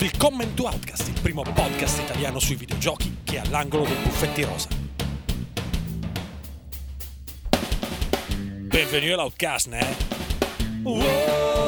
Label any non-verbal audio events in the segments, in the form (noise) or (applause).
Willkommen to Outcast, il primo podcast italiano sui videogiochi che è all'angolo dei buffetti rosa. Benvenuti all'Outcast, né? Welcome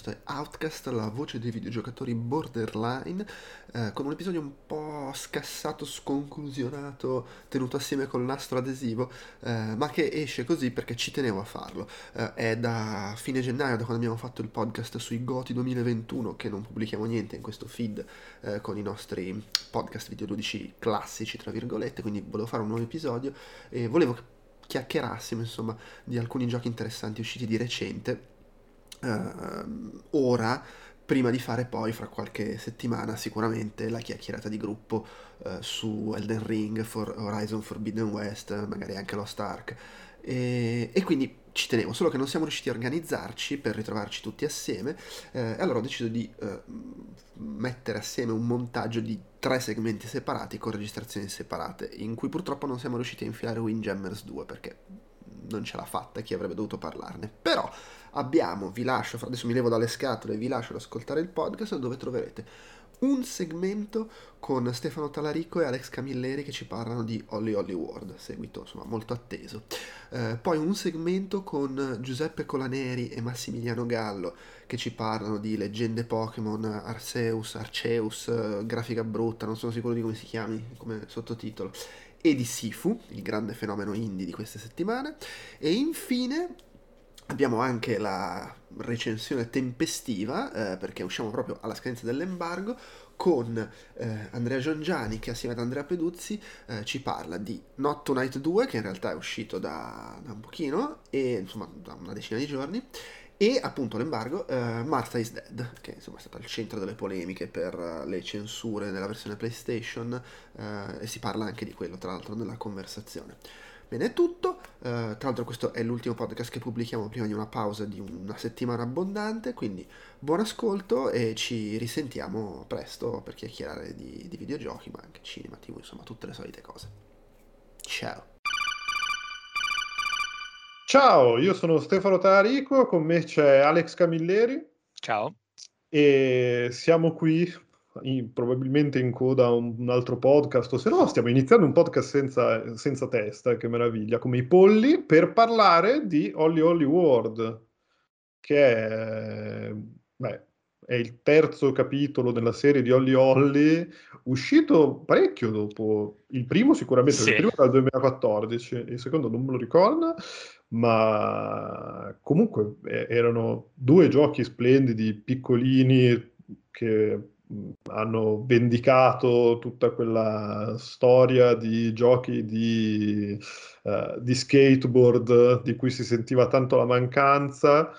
questo è Outcast, la voce dei videogiocatori borderline, eh, con un episodio un po' scassato, sconclusionato, tenuto assieme col nastro adesivo, eh, ma che esce così perché ci tenevo a farlo. Eh, è da fine gennaio, da quando abbiamo fatto il podcast sui Goti 2021, che non pubblichiamo niente in questo feed eh, con i nostri podcast videoludici classici, tra virgolette, quindi volevo fare un nuovo episodio e volevo che chiacchierassimo, insomma, di alcuni giochi interessanti usciti di recente ehm, ora, prima di fare poi fra qualche settimana sicuramente la chiacchierata di gruppo eh, su Elden Ring, for Horizon Forbidden West, magari anche Lost Ark. E, e quindi ci tenevo, solo che non siamo riusciti a organizzarci per ritrovarci tutti assieme, eh, allora ho deciso di eh, mettere assieme un montaggio di tre segmenti separati con registrazioni separate, in cui purtroppo non siamo riusciti a infilare Windjammers 2 perché non ce l'ha fatta chi avrebbe dovuto parlarne. Però abbiamo, vi lascio, adesso mi levo dalle scatole e vi lascio ad ascoltare il podcast dove troverete un segmento con Stefano Talarico e Alex Camilleri che ci parlano di Holly Holly World, seguito insomma molto atteso. Eh, poi un segmento con Giuseppe Colaneri e Massimiliano Gallo che ci parlano di leggende Pokémon, Arceus, Arceus, eh, grafica brutta, non sono sicuro di come si chiami come sottotitolo, e di Sifu, il grande fenomeno indie di queste settimane. E infine abbiamo anche la recensione tempestiva, eh, perché usciamo proprio alla scadenza dell'embargo, con eh, Andrea Giangiani che assieme ad Andrea Peduzzi eh, ci parla di Not Tonight 2, che in realtà è uscito da, da un pochino, e insomma da una decina di giorni, e appunto l'embargo eh, Martha is Dead, che insomma è stato al centro delle polemiche per eh, le censure nella versione PlayStation, eh, e si parla anche di quello tra l'altro nella conversazione. Bene, è tutto. Eh, tra l'altro, questo è l'ultimo podcast che pubblichiamo prima di una pausa di una settimana abbondante. Quindi, buon ascolto e ci risentiamo presto per chiacchierare di, di videogiochi, ma anche cinema, TV, insomma, tutte le solite cose. Ciao. Ciao, io sono Stefano Tarico, con me c'è Alex Camilleri Ciao. e siamo qui in- probabilmente in coda a un, un altro podcast, o se no stiamo iniziando un podcast senza, senza testa, che meraviglia, come i polli, per parlare di Holly Holly World, che è, beh, è il terzo capitolo della serie di Holly Holly, uscito parecchio dopo il primo sicuramente, Sì. il primo era del 2014, il secondo non me lo ricordo, ma comunque eh, erano due giochi splendidi, piccolini, che hanno vendicato tutta quella storia di giochi di, eh, di skateboard di cui si sentiva tanto la mancanza.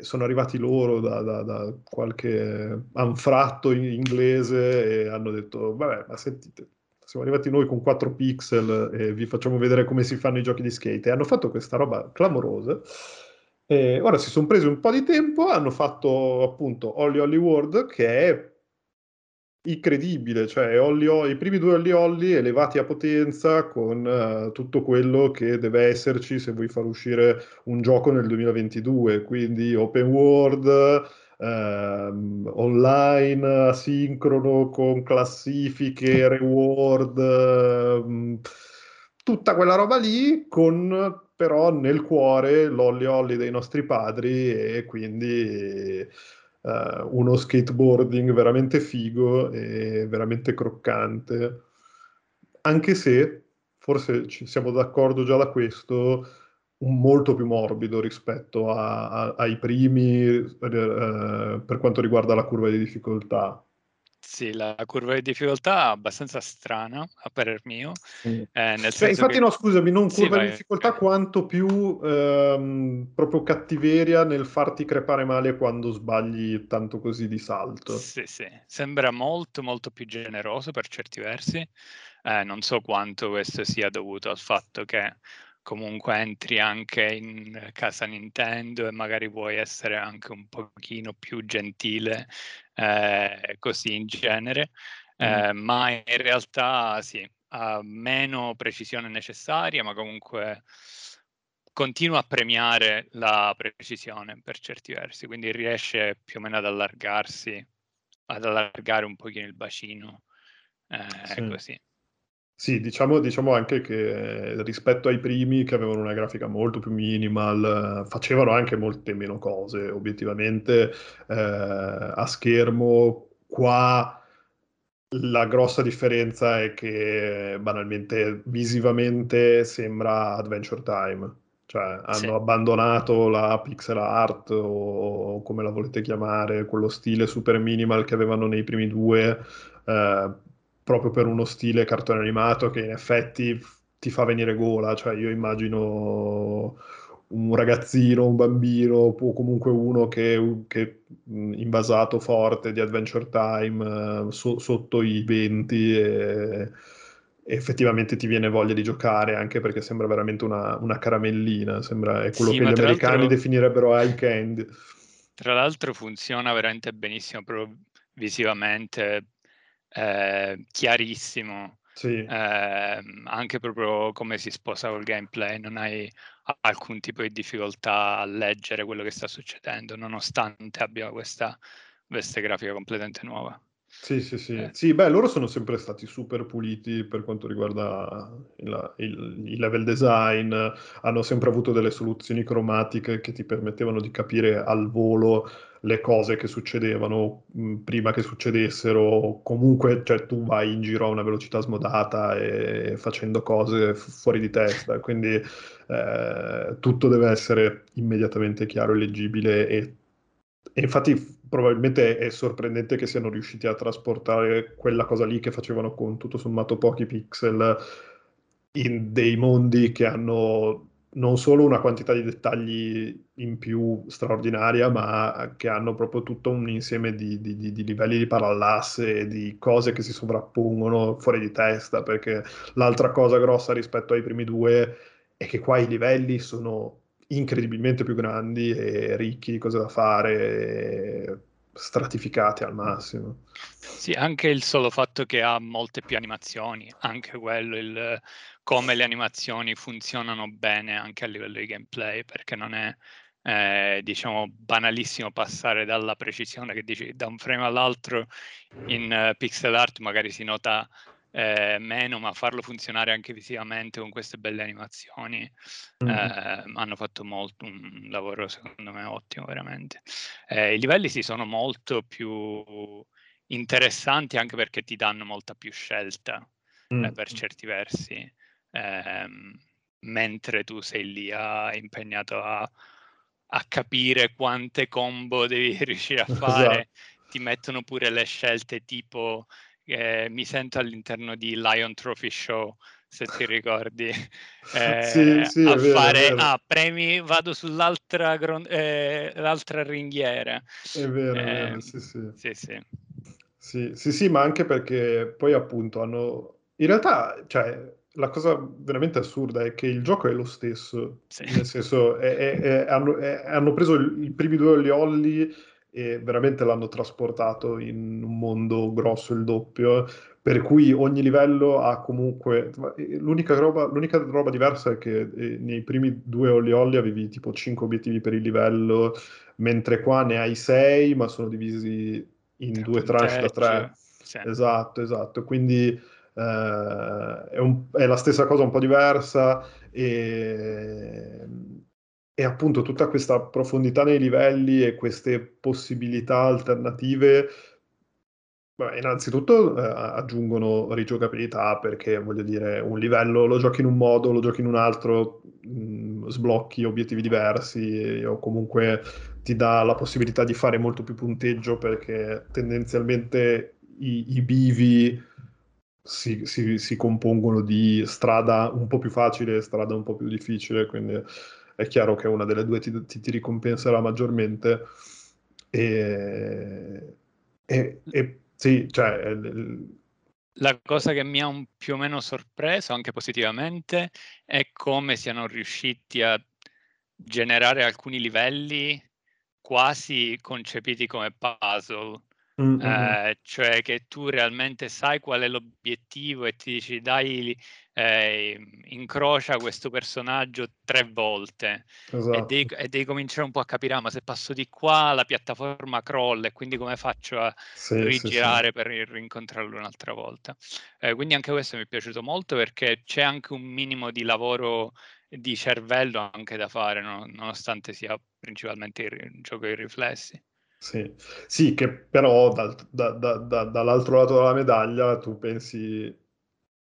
Sono arrivati loro da, da- da qualche anfratto in- inglese e hanno detto: Vabbè, ma sentite, siamo arrivati noi con 4 pixel e vi facciamo vedere come si fanno i giochi di skate. E hanno fatto questa roba clamorosa. E ora si sono presi un po' di tempo, hanno fatto appunto Holly Holly World, che è incredibile, cioè Holly- i primi due Holly Holly elevati a potenza con eh, tutto quello che deve esserci se vuoi far uscire un gioco nel 2022, quindi open world, ehm, online, asincrono, con classifiche, (laughs) reward, ehm, tutta quella roba lì, con però nel cuore l'Holly Holly dei nostri padri e quindi eh, uno skateboarding veramente figo e veramente croccante. Anche se, forse ci siamo d'accordo già da questo, molto più morbido rispetto a- a- ai primi eh, per quanto riguarda la curva di difficoltà. Sì, la curva di difficoltà è abbastanza strana, a parer mio. Mm. Eh, nel cioè, infatti, che... no, scusami, non curva sì, di difficoltà quanto più ehm, proprio cattiveria nel farti crepare male quando sbagli tanto così di salto. Sì, sì, sembra molto, molto più generoso per certi versi. Eh, non so quanto questo sia dovuto al fatto che comunque entri anche in casa Nintendo e magari vuoi essere anche un pochino più gentile eh, così in genere, eh, mm. ma in realtà sì, ha meno precisione necessaria, ma comunque continua a premiare la precisione per certi versi, quindi riesce più o meno ad allargarsi, ad allargare un pochino il bacino, eh, sì. così. Sì, diciamo, diciamo, anche che rispetto ai primi che avevano una grafica molto più minimal, facevano anche molte meno cose, obiettivamente eh, a schermo qua la grossa differenza è che banalmente visivamente sembra Adventure Time, cioè hanno sì. abbandonato la pixel art o come la volete chiamare, quello stile super minimal che avevano nei primi due. Eh, proprio per uno stile cartone animato che in effetti ti fa venire gola, cioè io immagino un ragazzino, un bambino o comunque uno che, che invasato forte di Adventure Time so, sotto i 20 e, effettivamente ti viene voglia di giocare anche perché sembra veramente una, una caramellina, sembra è quello sì, che gli americani definirebbero eye candy. Tra l'altro funziona veramente benissimo proprio visivamente, eh, chiarissimo, sì. eh, anche proprio come si sposa col gameplay, non hai alcun tipo di difficoltà a leggere quello che sta succedendo, nonostante abbia questa veste grafica completamente nuova. Sì, sì, sì. Eh. Sì, beh, loro sono sempre stati super puliti per quanto riguarda il, il, il, level design, hanno sempre avuto delle soluzioni cromatiche che ti permettevano di capire al volo le cose che succedevano mh, prima che succedessero, comunque cioè, tu vai in giro a una velocità smodata e facendo cose fuori di testa, quindi eh, tutto deve essere immediatamente chiaro e leggibile e, e infatti probabilmente è sorprendente che siano riusciti a trasportare quella cosa lì che facevano con tutto sommato pochi pixel in dei mondi che hanno non solo una quantità di dettagli in più straordinaria, ma che hanno proprio tutto un insieme di, di, di, di livelli di parallasse di cose che si sovrappongono fuori di testa, perché l'altra cosa grossa rispetto ai primi due è che qua i livelli sono incredibilmente più grandi e ricchi di cose da fare, stratificati al massimo. Sì, anche il solo fatto che ha molte più animazioni, anche quello, il, come le animazioni funzionano bene anche a livello di gameplay, perché non è eh, diciamo banalissimo passare dalla precisione che dici da un frame all'altro in uh, pixel art magari si nota eh, meno, ma farlo funzionare anche visivamente con queste belle animazioni mm-hmm. hanno fatto molto un lavoro secondo me ottimo veramente. Eh, I livelli si sono molto più interessanti anche perché ti danno molta più scelta mm-hmm. per certi versi, ehm, mentre tu sei lì a, impegnato a, a capire quante combo (laughs) devi riuscire a fare. Esatto. Ti mettono pure le scelte tipo eh, mi sento all'interno di Lion Trophy Show, se ti ricordi, (laughs) eh, sì, sì, a vero, fare ah, premi, vado sull'altra gron- eh, ringhiera. È vero, è vero, ehm, sì sì. sì, sì. Sì, sì, sì, ma anche perché poi appunto hanno... In realtà, cioè, la cosa veramente assurda è che il gioco è lo stesso, sì. nel senso, è, è, è, hanno, hanno, preso i primi due oliolli e veramente l'hanno trasportato in un mondo grosso il doppio, per cui ogni livello ha comunque... Eh, l'unica roba, l'unica roba diversa è che eh, nei primi due Olli Olli avevi tipo 5 obiettivi per il livello, mentre qua ne hai 6, ma sono divisi in Tanto due tranche da 3. Sì. Esatto, esatto. Quindi eh, è, un, è, la stessa cosa un po' diversa e e appunto tutta questa profondità nei livelli e queste possibilità alternative, beh, innanzitutto eh, aggiungono rigiocabilità perché voglio dire, un livello lo giochi in un modo, lo giochi in un altro, mh, mm, sblocchi obiettivi diversi o comunque ti dà la possibilità di fare molto più punteggio perché tendenzialmente i, i bivi si, si, si, compongono di strada un po' più facile e strada un po' più difficile, quindi è chiaro che una delle due ti, ti, ti ricompenserà maggiormente. E, e, e sì, cioè... La cosa che mi ha un, più o meno sorpreso, anche positivamente, è come siano riusciti a generare alcuni livelli quasi concepiti come puzzle Mm-hmm. Eh, cioè che tu realmente sai qual è l'obiettivo e ti dici dai eh, incrocia questo personaggio tre volte esatto. e, devi, e, devi, cominciare un po' a capire ah, ma se passo di qua la piattaforma crolla e quindi come faccio a sì, rigirare sì, sì. per rincontrarlo un'altra volta eh, quindi anche questo mi è piaciuto molto perché c'è anche un minimo di lavoro di cervello anche da fare no? nonostante sia principalmente il gioco di riflessi sì, sì che però dal, da, da, da, dall'altro lato della medaglia tu pensi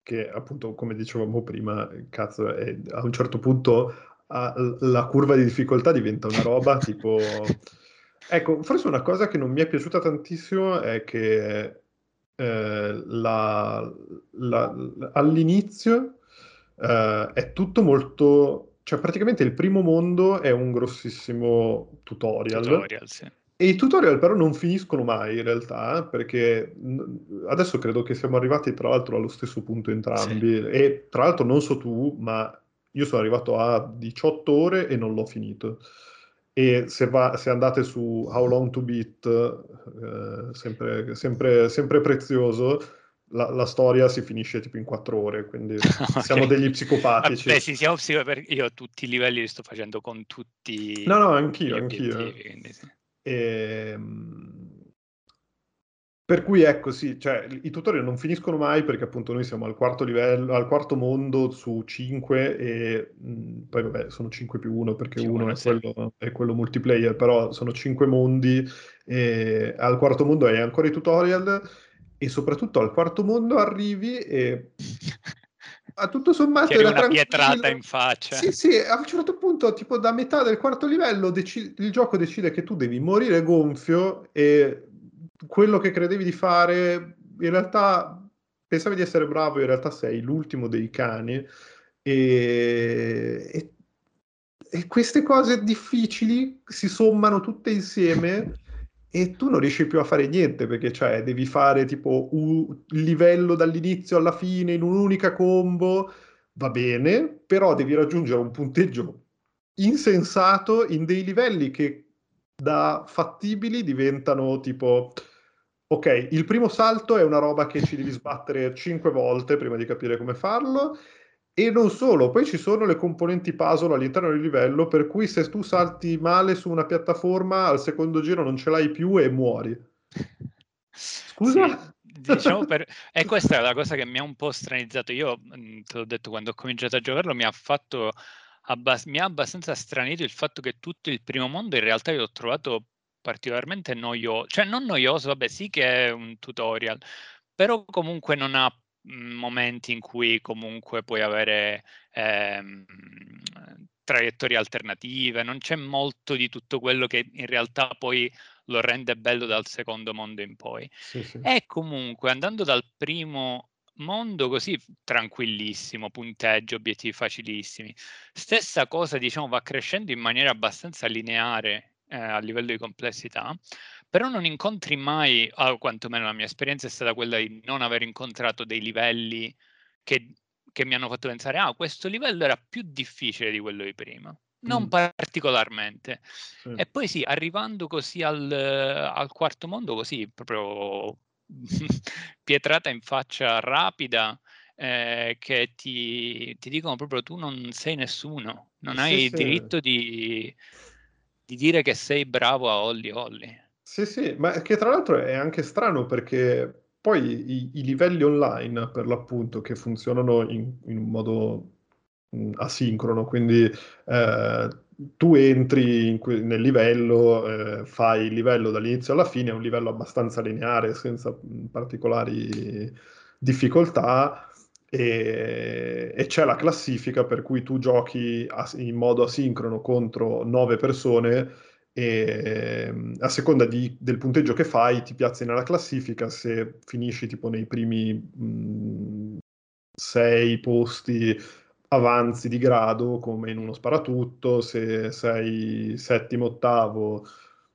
che appunto come dicevamo prima, cazzo, è, a un certo punto a, la curva di difficoltà diventa una roba tipo... Ecco, forse una cosa che non mi è piaciuta tantissimo è che eh, la, la, all'inizio eh, è tutto molto... Cioè praticamente il primo mondo è un grossissimo tutorial. Tutorial, sì e i tutorial però non finiscono mai in realtà, perché adesso credo che siamo arrivati tra l'altro allo stesso punto entrambi. Sì. E tra l'altro non so tu, ma io sono arrivato a 18 ore e non l'ho finito. E se, va, se andate su How Long to Beat, eh, sempre, sempre, sempre, prezioso, la, la, storia si finisce tipo in 4 ore, quindi (laughs) okay. siamo degli psicopatici. Beh, sì, siamo psicopatici. Io tutti i livelli li sto facendo con tutti. No, no, anch'io, anch'io. Quindi, sì. E, ehm, per cui ecco sì, cioè, i tutorial non finiscono mai perché appunto noi siamo al quarto livello, al quarto mondo su 5 e mh, poi vabbè sono 5 più 1 perché 1 è, quello, è quello multiplayer, però sono 5 mondi e al quarto mondo hai ancora i tutorial e soprattutto al quarto mondo arrivi e (laughs) a tutto sommato era una pietrata in faccia. Sì, sì, a un certo punto, tipo da metà del quarto livello, dec- il gioco decide che tu devi morire gonfio e quello che credevi di fare, in realtà pensavi di essere bravo, in realtà sei l'ultimo dei cani e, e, e queste cose difficili si sommano tutte insieme e tu non riesci più a fare niente perché cioè, devi fare tipo un livello dall'inizio alla fine in un'unica combo, va bene, però devi raggiungere un punteggio insensato in dei livelli che da fattibili diventano tipo ok, il primo salto è una roba che ci devi sbattere cinque volte prima di capire come farlo e non solo, poi ci sono le componenti puzzle all'interno del livello, per cui se tu salti male su una piattaforma, al secondo giro non ce l'hai più e muori. Scusa? Sì, diciamo per... (laughs) E questa è la cosa che mi ha un po' stranizzato. Io, te l'ho detto, quando ho cominciato a giocarlo mi ha fatto... Abbas... mi ha abbastanza stranito il fatto che tutto il primo mondo in realtà io l'ho trovato particolarmente noioso. Cioè, non noioso, vabbè, sì che è un tutorial, però comunque non ha momenti in cui comunque puoi avere ehm, traiettorie alternative, non c'è molto di tutto quello che in realtà poi lo rende bello dal secondo mondo in poi. Sì, sì. E comunque andando dal primo mondo così tranquillissimo, punteggio, obiettivi facilissimi. Stessa cosa, diciamo, va crescendo in maniera abbastanza lineare eh, a livello di complessità, però non incontri mai, o quantomeno la mia esperienza è stata quella di non aver incontrato dei livelli che, che mi hanno fatto pensare, ah, questo livello era più difficile di quello di prima. Non mm. particolarmente. Sì. E poi sì, arrivando così al, al quarto mondo, così proprio (laughs) pietrata in faccia rapida, eh, che ti, ti, dicono proprio tu non sei nessuno, non sì, hai il diritto di, di, dire che sei bravo a Holly Holly. Sì, sì, ma che tra l'altro è anche strano perché poi i, i livelli online, per l'appunto, che funzionano in, in un modo mh, asincrono, quindi eh, tu entri que- nel livello, eh, fai il livello dall'inizio alla fine, è un livello abbastanza lineare, senza particolari difficoltà, e, e c'è la classifica per cui tu giochi as- in modo asincrono contro nove persone e ehm, a seconda di, del punteggio che fai ti piazzi nella classifica, se finisci tipo nei primi mh, mm, sei posti avanzi di grado come in uno sparatutto, se sei settimo, ottavo,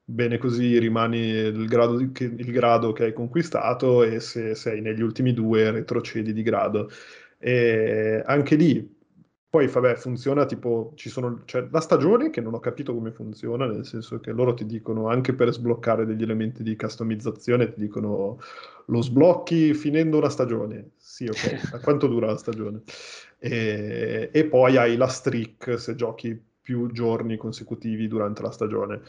bene così rimani il grado, che, il grado che hai conquistato e se sei negli ultimi due retrocedi di grado. E anche lì poi, vabbè, funziona tipo, ci sono, cioè, la stagione che non ho capito come funziona, nel senso che loro ti dicono, anche per sbloccare degli elementi di customizzazione, ti dicono, lo sblocchi finendo una stagione. Sì, ok, (laughs) a quanto dura la stagione? E, e poi hai la streak se giochi più giorni consecutivi durante la stagione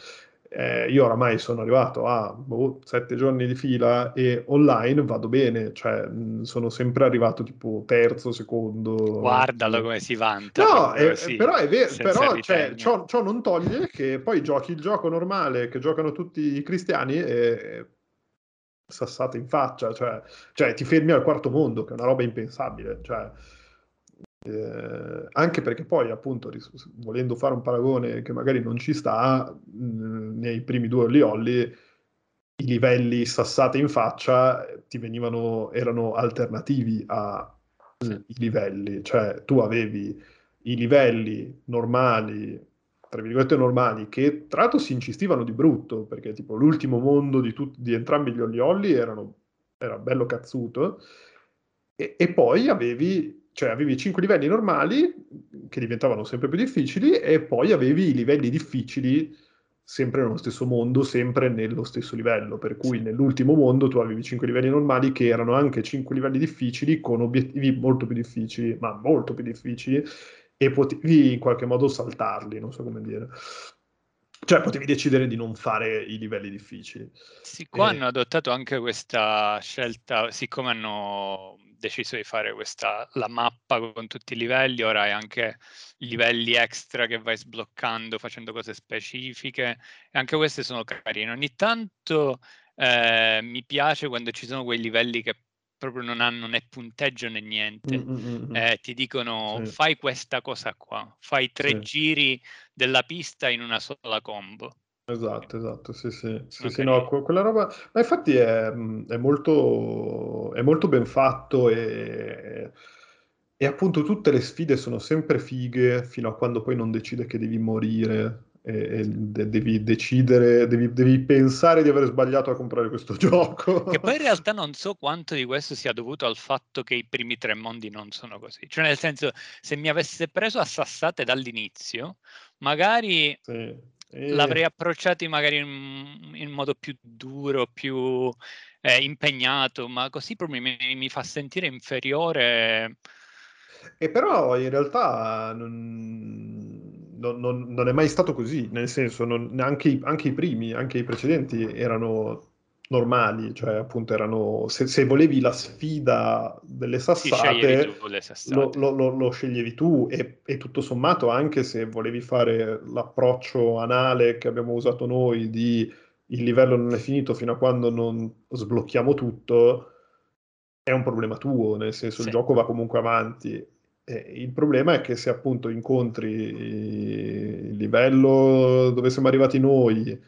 eh, io oramai sono arrivato a boh, sette giorni di fila e online vado bene, cioè mh, sono sempre arrivato tipo terzo, secondo. Guardalo come si vanta. No, è, così, però è vero, però cioè, ciò, ciò, non toglie che poi giochi il gioco normale che giocano tutti i cristiani e sassate in faccia, cioè, cioè ti fermi al quarto mondo, che è una roba impensabile, cioè eh, anche perché poi, appunto, volendo fare un paragone che magari non ci sta, mh, nei primi due Olli Olli i livelli sassate in faccia ti venivano, erano alternativi ai livelli, cioè tu avevi i livelli normali, tra virgolette normali, che tra l'altro si incistivano di brutto, perché tipo l'ultimo mondo di, tut- di entrambi gli Olli Olli erano, era bello cazzuto, e, e poi avevi cioè avevi 5 livelli normali che diventavano sempre più difficili e poi avevi i livelli difficili sempre nello stesso mondo, sempre nello stesso livello, per cui nell'ultimo mondo tu avevi 5 livelli normali che erano anche 5 livelli difficili con obiettivi molto più difficili, ma molto più difficili e potevi in qualche modo saltarli, non so come dire. Cioè potevi decidere di non fare i livelli difficili. Sì, qua e... hanno adottato anche questa scelta, siccome hanno deciso di fare questa, la mappa con tutti i livelli, ora hai anche livelli extra che vai sbloccando facendo cose specifiche e anche queste sono carine. Ogni tanto eh, mi piace quando ci sono quei livelli che proprio non hanno né punteggio né niente. Mm-hmm. Eh, ti dicono sì. fai questa cosa qua, fai tre sì. giri della pista in una sola combo. Esatto, esatto, sì, sì, sì, sì no, quella roba, ma infatti è, è molto, è molto ben fatto e, e appunto tutte le sfide sono sempre fighe fino a quando poi non decide che devi morire e, e devi decidere, devi, devi, pensare di aver sbagliato a comprare questo (laughs) gioco. Che poi in realtà non so quanto di questo sia dovuto al fatto che i primi tre mondi non sono così. Cioè nel senso, se mi avesse preso a sassate dall'inizio, magari... Sì L'avrei approcciati magari in, in, modo più duro, più eh, impegnato, ma così proprio mi, mi, fa sentire inferiore. E però in realtà non, non, non, non è mai stato così, nel senso, anche i, anche, i, primi, anche i precedenti erano normali, cioè appunto erano, se, se volevi la sfida delle sassate, sì, lo, lo, lo, lo, sceglievi tu e, e, tutto sommato anche se volevi fare l'approccio anale che abbiamo usato noi di il livello non è finito fino a quando non sblocchiamo tutto, è un problema tuo, nel senso sì. il gioco va comunque avanti. E il problema è che se appunto incontri il livello dove siamo arrivati noi,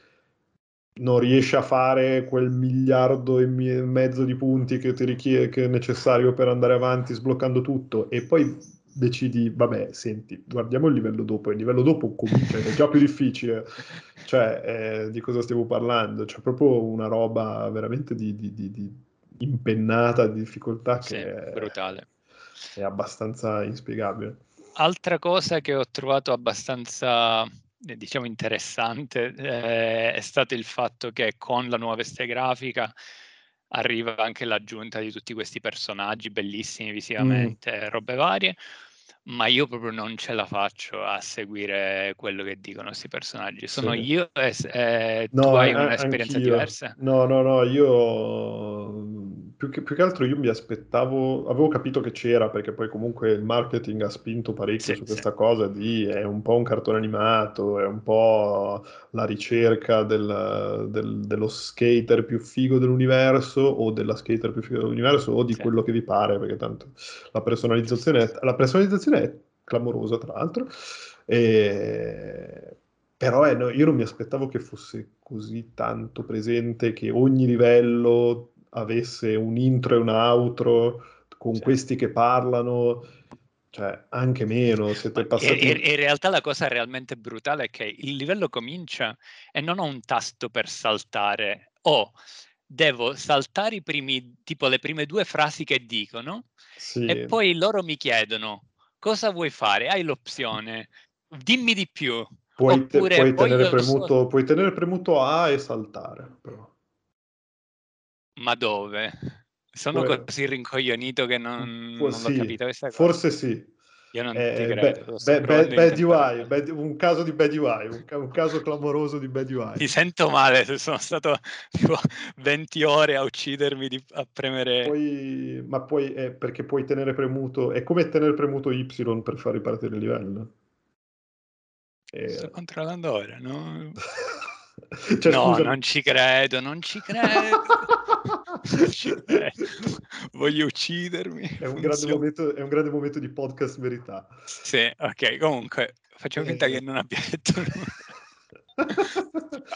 non riesci a fare quel miliardo e mezzo di punti che ti richiede, che è necessario per andare avanti sbloccando tutto e poi decidi, vabbè, senti, guardiamo il livello dopo, il livello dopo comincia, è già più difficile, cioè, eh, di cosa stiamo parlando? C'è proprio una roba veramente di, di, di, di impennata, di difficoltà che sì, è, brutale. è abbastanza inspiegabile. Altra cosa che ho trovato abbastanza diciamo interessante eh, è stato il fatto che con la nuova veste grafica arriva anche l'aggiunta di tutti questi personaggi bellissimi mm. visivamente, mm. robe varie, ma io proprio non ce la faccio a seguire quello che dicono questi personaggi. Sono sì. io e, e no, tu hai un'esperienza diversa? No, no, no, io più che, più che, altro io mi aspettavo, avevo capito che c'era perché poi comunque il marketing ha spinto parecchio sì, su questa sì. cosa di è un po' un cartone animato, è un po' la ricerca del, del, dello skater più figo dell'universo o della skater più figo dell'universo o di sì. quello che vi pare perché tanto la personalizzazione è, la personalizzazione è clamorosa tra l'altro e però eh, no, io non mi aspettavo che fosse così tanto presente, che ogni livello avesse un intro e un outro con sì. questi che parlano, cioè anche meno, siete passati... In, in realtà la cosa realmente brutale è che il livello comincia e non ho un tasto per saltare, ho devo saltare i primi, tipo le prime due frasi che dicono sì. e poi loro mi chiedono cosa vuoi fare? Hai l'opzione, dimmi di più. Puoi, te, puoi, tenere, premuto, so... puoi tenere, premuto, A e saltare. Però. Ma dove? Sono Poi... così rincoglionito che non, non sì, l'ho capito questa cosa. Forse sì. Io non eh, ti credo. Beh, bad, bad UI, bad, un caso di bad UI, un, un, caso clamoroso di bad UI. Mi sento male, sono stato tipo 20 ore a uccidermi, di, a premere... Poi, ma poi è perché puoi tenere premuto, è come tenere premuto Y per far ripartire il livello. E... Sto controllando ora, no? (laughs) (laughs) cioè, no, scusa... non ci credo, non ci credo. (laughs) (laughs) Voglio uccidermi. È un, grande momento, è un, grande momento, di podcast verità. Sì, ok, comunque facciamo finta che non abbia detto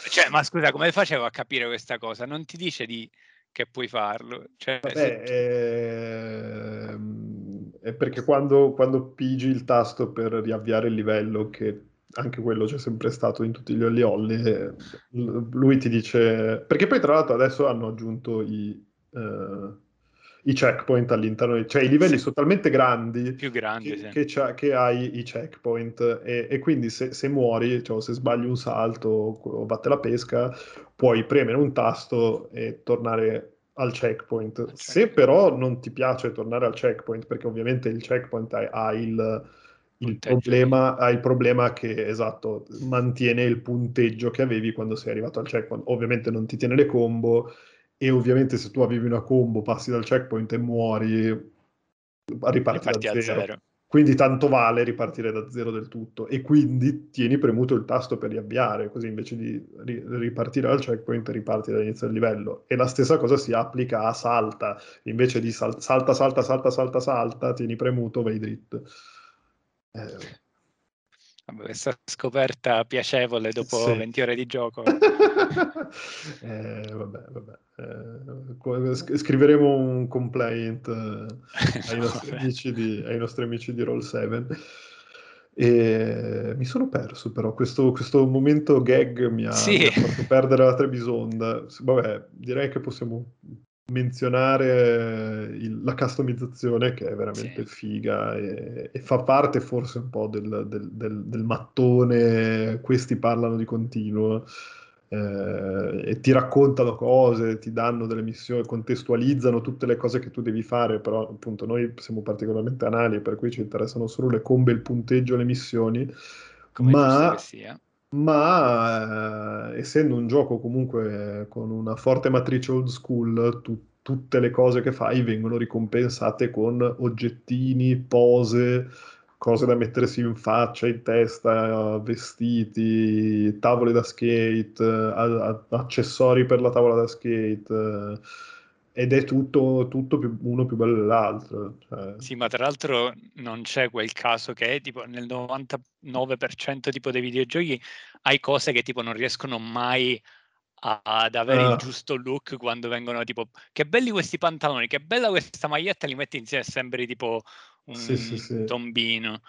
cioè, ma scusa, come facevo a capire questa cosa? Non ti dice di che puoi farlo. Cioè, Vabbè, se... è... Ehm, è perché quando, quando pigi il tasto per riavviare il livello che anche quello c'è sempre stato in tutti gli olli. Lui ti dice, perché poi tra l'altro adesso hanno aggiunto i, uh, i checkpoint all'interno, cioè i livelli sì. sono talmente grandi, più grandi che, sì. che, che, hai i checkpoint e, e quindi se, se, muori, cioè se sbagli un salto o batte la pesca, puoi premere un tasto e tornare al checkpoint. Se però non ti piace tornare al checkpoint, perché ovviamente il checkpoint ha, ha il il problema, hai il problema che, esatto, mantiene il punteggio che avevi quando sei arrivato al checkpoint. Ovviamente non ti tiene le combo e ovviamente se tu avevi una combo, passi dal checkpoint e muori, riparti, riparti da zero. zero. Quindi tanto vale ripartire da zero del tutto e quindi tieni premuto il tasto per riavviare, così invece di ri- ripartire dal checkpoint riparti dall'inizio del livello. E la stessa cosa si applica a salta, invece di sal- salta, salta, salta, salta, salta, tieni premuto, vai dritto. Eh. Questa scoperta piacevole dopo sì. 20 ore di gioco. (laughs) eh, vabbè, vabbè. Eh, scriveremo un complaint eh, ai, (laughs) nostri amici di, ai nostri amici di Roll7. E mi sono perso però questo, questo momento gag mi ha, sì. mi ha fatto perdere la Trebisonda. Vabbè, direi che possiamo menzionare il, la customizzazione che è veramente sì. figa e, e, fa parte forse un po' del, del, del, del mattone, questi parlano di continuo eh, e ti raccontano cose, ti danno delle missioni, contestualizzano tutte le cose che tu devi fare, però appunto noi siamo particolarmente anali per cui ci interessano solo le combe, il punteggio, le missioni, Come ma ma eh, essendo un gioco comunque con una forte matrice old school, tu, tutte le cose che fai vengono ricompensate con oggettini, pose, cose da mettersi in faccia, in testa, vestiti, tavole da skate, a- accessori per la tavola da skate ed è tutto, tutto più, uno più bello dell'altro. Cioè. Sì, ma tra l'altro non c'è quel caso che è tipo nel 99% tipo dei videogiochi hai cose che tipo non riescono mai a, ad avere ah. il giusto look quando vengono tipo che belli questi pantaloni, che bella questa maglietta, li metti insieme e sembri tipo un sì, sì, sì. tombino.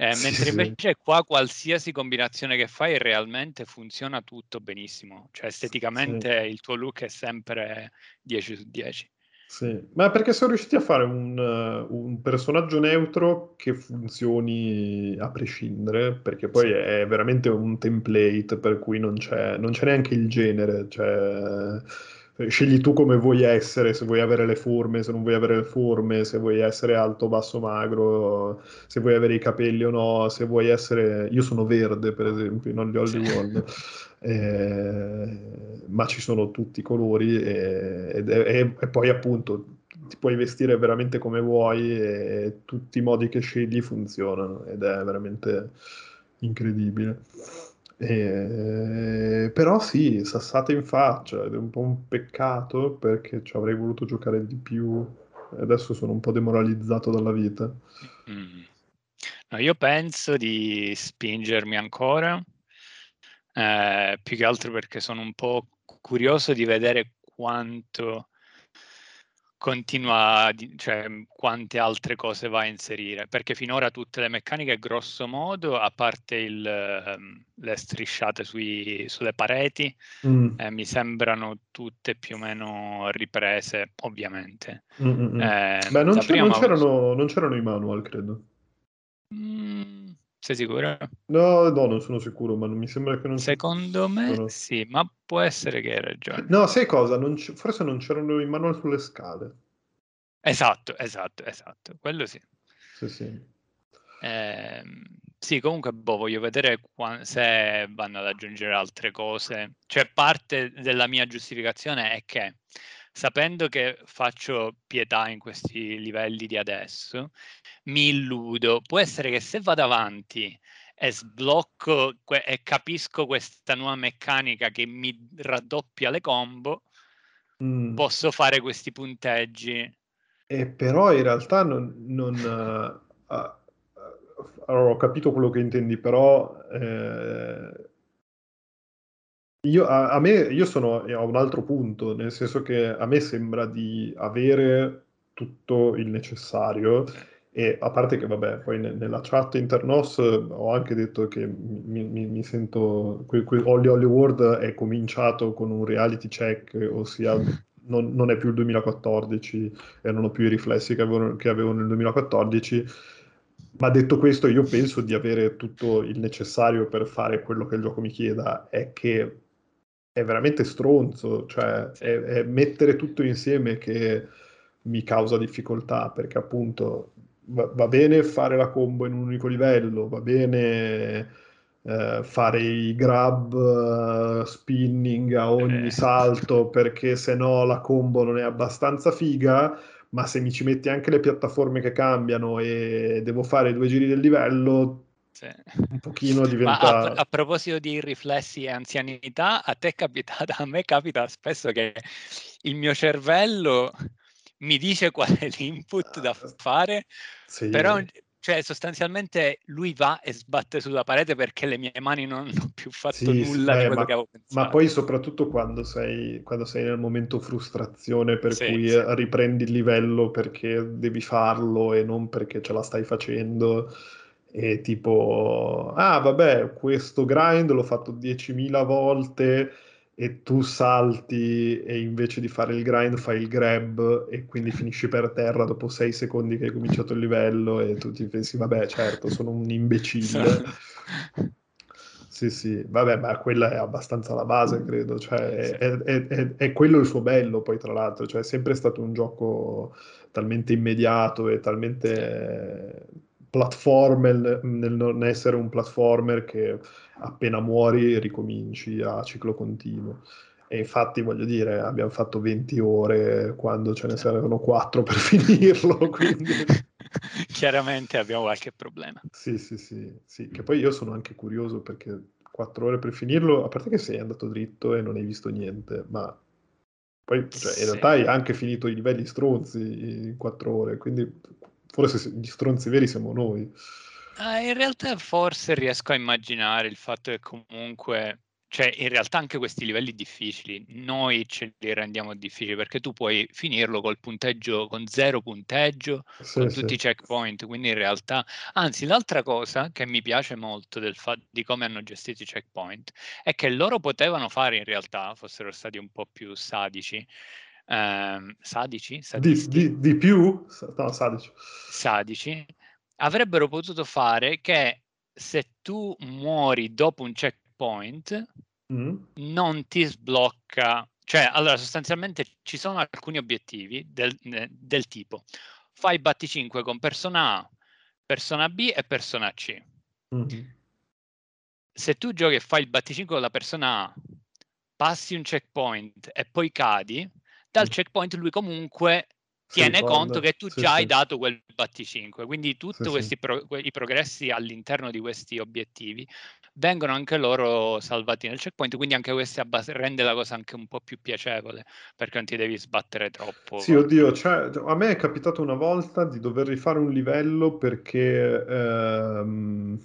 Eh, sì, mentre invece qua qualsiasi combinazione che fai realmente funziona tutto benissimo, cioè esteticamente sì. il tuo look è sempre 10 su 10. Sì, ma perché sono riusciti a fare un, un, personaggio neutro che funzioni a prescindere, perché poi sì. è veramente un template per cui non c'è, non c'è neanche il genere, cioè scegli tu come vuoi essere, se vuoi avere le forme, se non vuoi avere le forme, se vuoi essere alto, basso, magro, se vuoi avere i capelli o no, se vuoi essere... Io sono verde, per esempio, non gli Hollywood, eh, ma ci sono tutti i colori e, e, e, poi appunto ti puoi vestire veramente come vuoi e tutti i modi che scegli funzionano ed è veramente incredibile. Eh, però sì, sassate in faccia ed è un po' un peccato perché ci avrei voluto giocare di più e adesso sono un po' demoralizzato dalla vita. Mm. No, io penso di spingermi ancora eh, più che altro perché sono un po' curioso di vedere quanto continua, cioè quante altre cose va a inserire, perché finora tutte le meccaniche, grosso modo, a parte il, ehm, le strisciate sui, sulle pareti, mm. eh, mi sembrano tutte più o meno riprese, ovviamente. Eh, Beh, non, prima... non, c'erano, non, c'erano, i manual, credo. Mm, sei sicuro? No, no, non sono sicuro, ma non mi sembra che non Secondo me sono... sì, ma può essere che hai ragione. No, sai cosa? Non c- forse non c'erano i manual sulle scale. Esatto, esatto, esatto, quello sì. Sì, sì. Eh, sì, comunque boh, voglio vedere qua- se vanno ad aggiungere altre cose. Cioè, parte della mia giustificazione è che sapendo che faccio pietà in questi livelli di adesso, mi illudo. Può essere che se vado avanti e sblocco que- e capisco questa nuova meccanica che mi raddoppia le combo, mm. posso fare questi punteggi. E però in realtà non... non uh, uh, allora, ho capito quello che intendi, però eh, io, a, a, me, io sono a un altro punto, nel senso che a me sembra di avere tutto il necessario e a parte che, vabbè, poi ne, nella chat internos ho anche detto che mi, mi, mi sento... Que, que, Holly Hollywood è cominciato con un reality check, ossia non, non, è più il 2014 e non ho più i riflessi che avevo, che avevo nel 2014. Ma detto questo, io penso di avere tutto il necessario per fare quello che il gioco mi chieda. È che è veramente stronzo, cioè è, è mettere tutto insieme che mi causa difficoltà, perché appunto va, va bene fare la combo in un unico livello, va bene eh, fare i grab uh, spinning a ogni eh. salto, perché se no la combo non è abbastanza figa, ma se mi ci metti anche le piattaforme che cambiano e devo fare due giri del livello, sì. Un pochino (laughs) diventa... A, a, proposito di riflessi e anzianità, a te è capitato, (laughs) a me capita spesso che il mio cervello mi dice qual è l'input da ah, fare, sì. però cioè, sostanzialmente lui va e sbatte sulla parete perché le mie mani non hanno più fatto sì, nulla sì, di quello ma, che avevo pensato. Ma poi soprattutto quando sei, quando sei nel momento frustrazione per sì, cui riprendi il livello perché devi farlo e non perché ce la stai facendo e tipo, ah vabbè, questo grind l'ho fatto 10.000 volte e tu salti e invece di fare il grind fai il grab e quindi finisci per terra dopo 6 secondi che hai cominciato il livello e tu ti pensi, vabbè, certo, sono un imbecille. (laughs) sì, sì, vabbè, ma quella è abbastanza la base, credo, cioè è, è, è, è quello il suo bello poi tra l'altro, cioè è sempre stato un gioco talmente immediato e talmente platformer nel non essere un platformer che appena muori ricominci a ciclo continuo. E infatti, voglio dire, abbiamo fatto 20 ore quando ce ne servono 4 per (laughs) finirlo. (laughs) Quindi... Chiaramente abbiamo qualche problema. Sì, sì, sì, sì. Che poi io sono anche curioso perché 4 ore per finirlo, a parte che sei andato dritto e non hai visto niente, ma poi cioè, in realtà hai anche finito i livelli stronzi in 4 ore, quindi forse gli stronzi veri siamo noi. Uh, in realtà forse riesco a immaginare il fatto che comunque, cioè in realtà anche questi livelli difficili, noi ce li rendiamo difficili perché tu puoi finirlo col punteggio, con zero punteggio, sì, con sì. tutti i checkpoint, quindi in realtà, anzi l'altra cosa che mi piace molto del fatto di come hanno gestito i checkpoint è che loro potevano fare in realtà, fossero stati un po' più sadici, ehm, sadici, di, di, di, più, no, sadici. sadici, avrebbero potuto fare che se tu muori dopo un checkpoint, mm. non ti sblocca, cioè allora sostanzialmente ci sono alcuni obiettivi del, del tipo fai batticinque con persona A, persona B e persona C. Mm. Se tu giochi e fai il batticinque con la persona A, passi un checkpoint e poi cadi, dal checkpoint lui comunque tiene conto che tu sì, già sì. hai dato quel batticinque, quindi tutti sì, questi pro- i progressi all'interno di questi obiettivi vengono anche loro salvati nel checkpoint, quindi anche questo abbas- rende la cosa anche un po' più piacevole, perché non ti devi sbattere troppo. Sì, oddio, cioè, a me è capitato una volta di dover rifare un livello perché... Ehm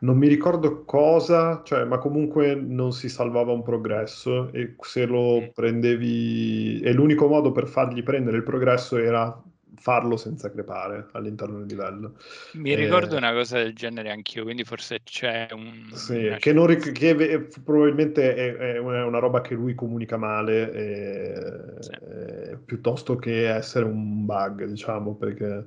non mi ricordo cosa, cioè, ma comunque non si salvava un progresso e se lo Mm. prendevi... e l'unico modo per fargli prendere il progresso era farlo senza crepare all'interno del livello. Mi Eh, ricordo una cosa del genere anch'io, quindi forse c'è un... Sì, che, non che ve- probabilmente è, è una è roba che lui comunica male, eh, Sì. eh, piuttosto che essere un bug, diciamo, perché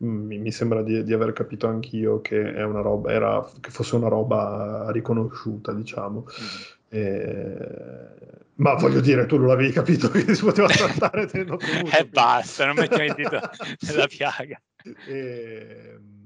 mi, mi sembra di, di aver capito anch'io che è una roba, era, che fosse una roba riconosciuta, diciamo. Mhm. Eh, ma voglio dire, tu non l'avevi capito che si poteva (laughs) trattare premuto. E basta, non mettiamo il dito (laughs) nella piaga. Ehm,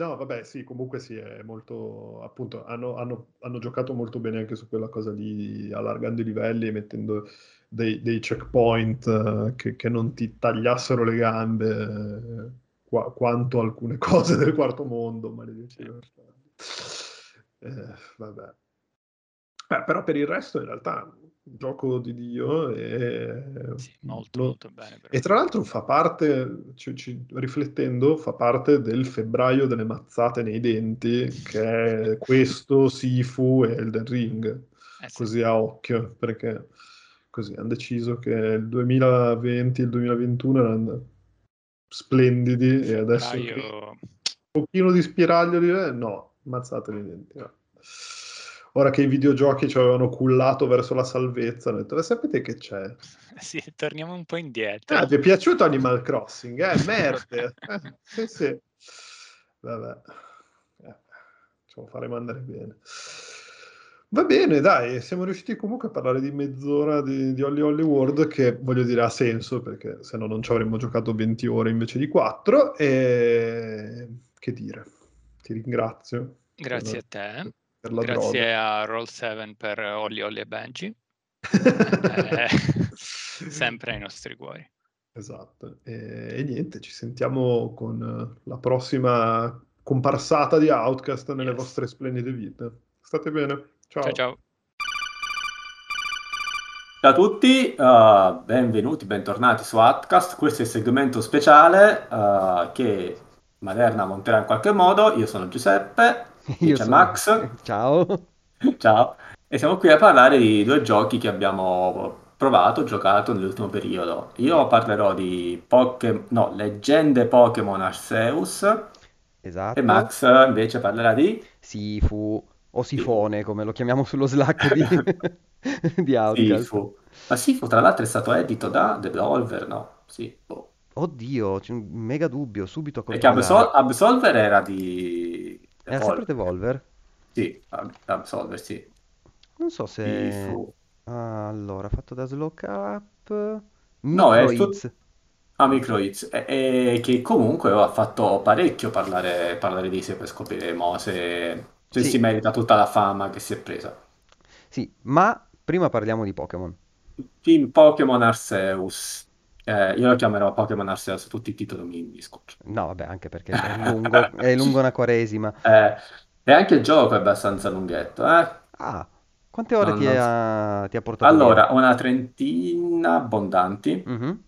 No, vabbè, sì, comunque sì, è molto, appunto, hanno, hanno- hanno giocato molto bene anche su quella cosa lì, allargando i livelli e mettendo dei, dei checkpoint eh, che, che non ti tagliassero le gambe, eh, qua- quanto alcune (laughs) cose del quarto mondo, bastardi. Eh, vabbè. Eh, però per il resto in realtà un gioco di Dio e, Sì, molto, lo- molto bene. e tra l'altro fa parte, ci- ci- riflettendo, fa parte del febbraio delle mazzate nei denti, che è (laughs) questo, Sifu e Elden Ring, Eh sì. così a occhio, perché così hanno deciso che il 2020 e il 2021 erano splendidi e adesso Ah, io... un pochino di spiraglio di eh, no, mazzate nei denti. no. Ora che i videogiochi ci avevano cullato verso la salvezza, hanno detto, "Ma sapete che c'è? (laughs) Sì, torniamo un po' indietro. Ah, vi è piaciuto Animal Crossing? Eh, merde. Eh, (laughs) sì, sì. Vabbè. Eh, ce lo faremo andare bene. Va bene, dai, siamo riusciti comunque a parlare di mezz'ora di, di Holly Holly World, che voglio dire ha senso, perché se no non ci avremmo giocato 20 ore invece di 4. E che dire, ti ringrazio. Grazie a per, te. per la Grazie droga. a Roll7 per Olli Olli e Benji. (laughs) Eh, sempre ai nostri cuori. Esatto, e, e niente, ci sentiamo con la prossima comparsata di Outcast nelle Yes. vostre splendide vite. State bene, ciao. Ciao ciao. Ciao a tutti, eh, benvenuti, bentornati su Outcast. Questo è il segmento speciale eh, che Maderna monterà in qualche modo. Io sono Giuseppe, (laughs) Io c'è sono- Max. (laughs) Ciao. Ciao, e siamo qui a parlare di due giochi che abbiamo provato, giocato nell'ultimo periodo. Io parlerò di Poké- no, Leggende Pokémon Arceus Esatto. e Max invece parlerà di Sifu o Sifone, come lo chiamiamo sullo Slack di, (laughs) di Outcast. Sifu. Ma Sifu tra l'altro è stato edito da Devolver, no? Sì, boh. Oddio, c'è un mega dubbio, subito a Perché. Absol- Absolver era di Era sempre Devolver. Devolver? Sì, Ab- Absolver, sì. Non so se... Ah, allora, fatto da Slowcap... No, è Microids. Ah, Microids, e, e che comunque ha fatto parecchio parlare, parlare di sé per scopriremo se, se Sì. si merita tutta la fama che si è presa. Sì, ma prima parliamo di Pokémon. Team Pokémon Arceus. Eh, io lo chiamerò Pokémon Arceus, tutti i titoli mi, mi. No, vabbè, anche perché è (laughs) lungo, è lungo una quaresima. Eh, e anche il gioco è abbastanza lunghetto, eh? Ah, quante ore Non- ti non- ha, ti ha portato via? Allora, una trentina abbondanti. Mhm.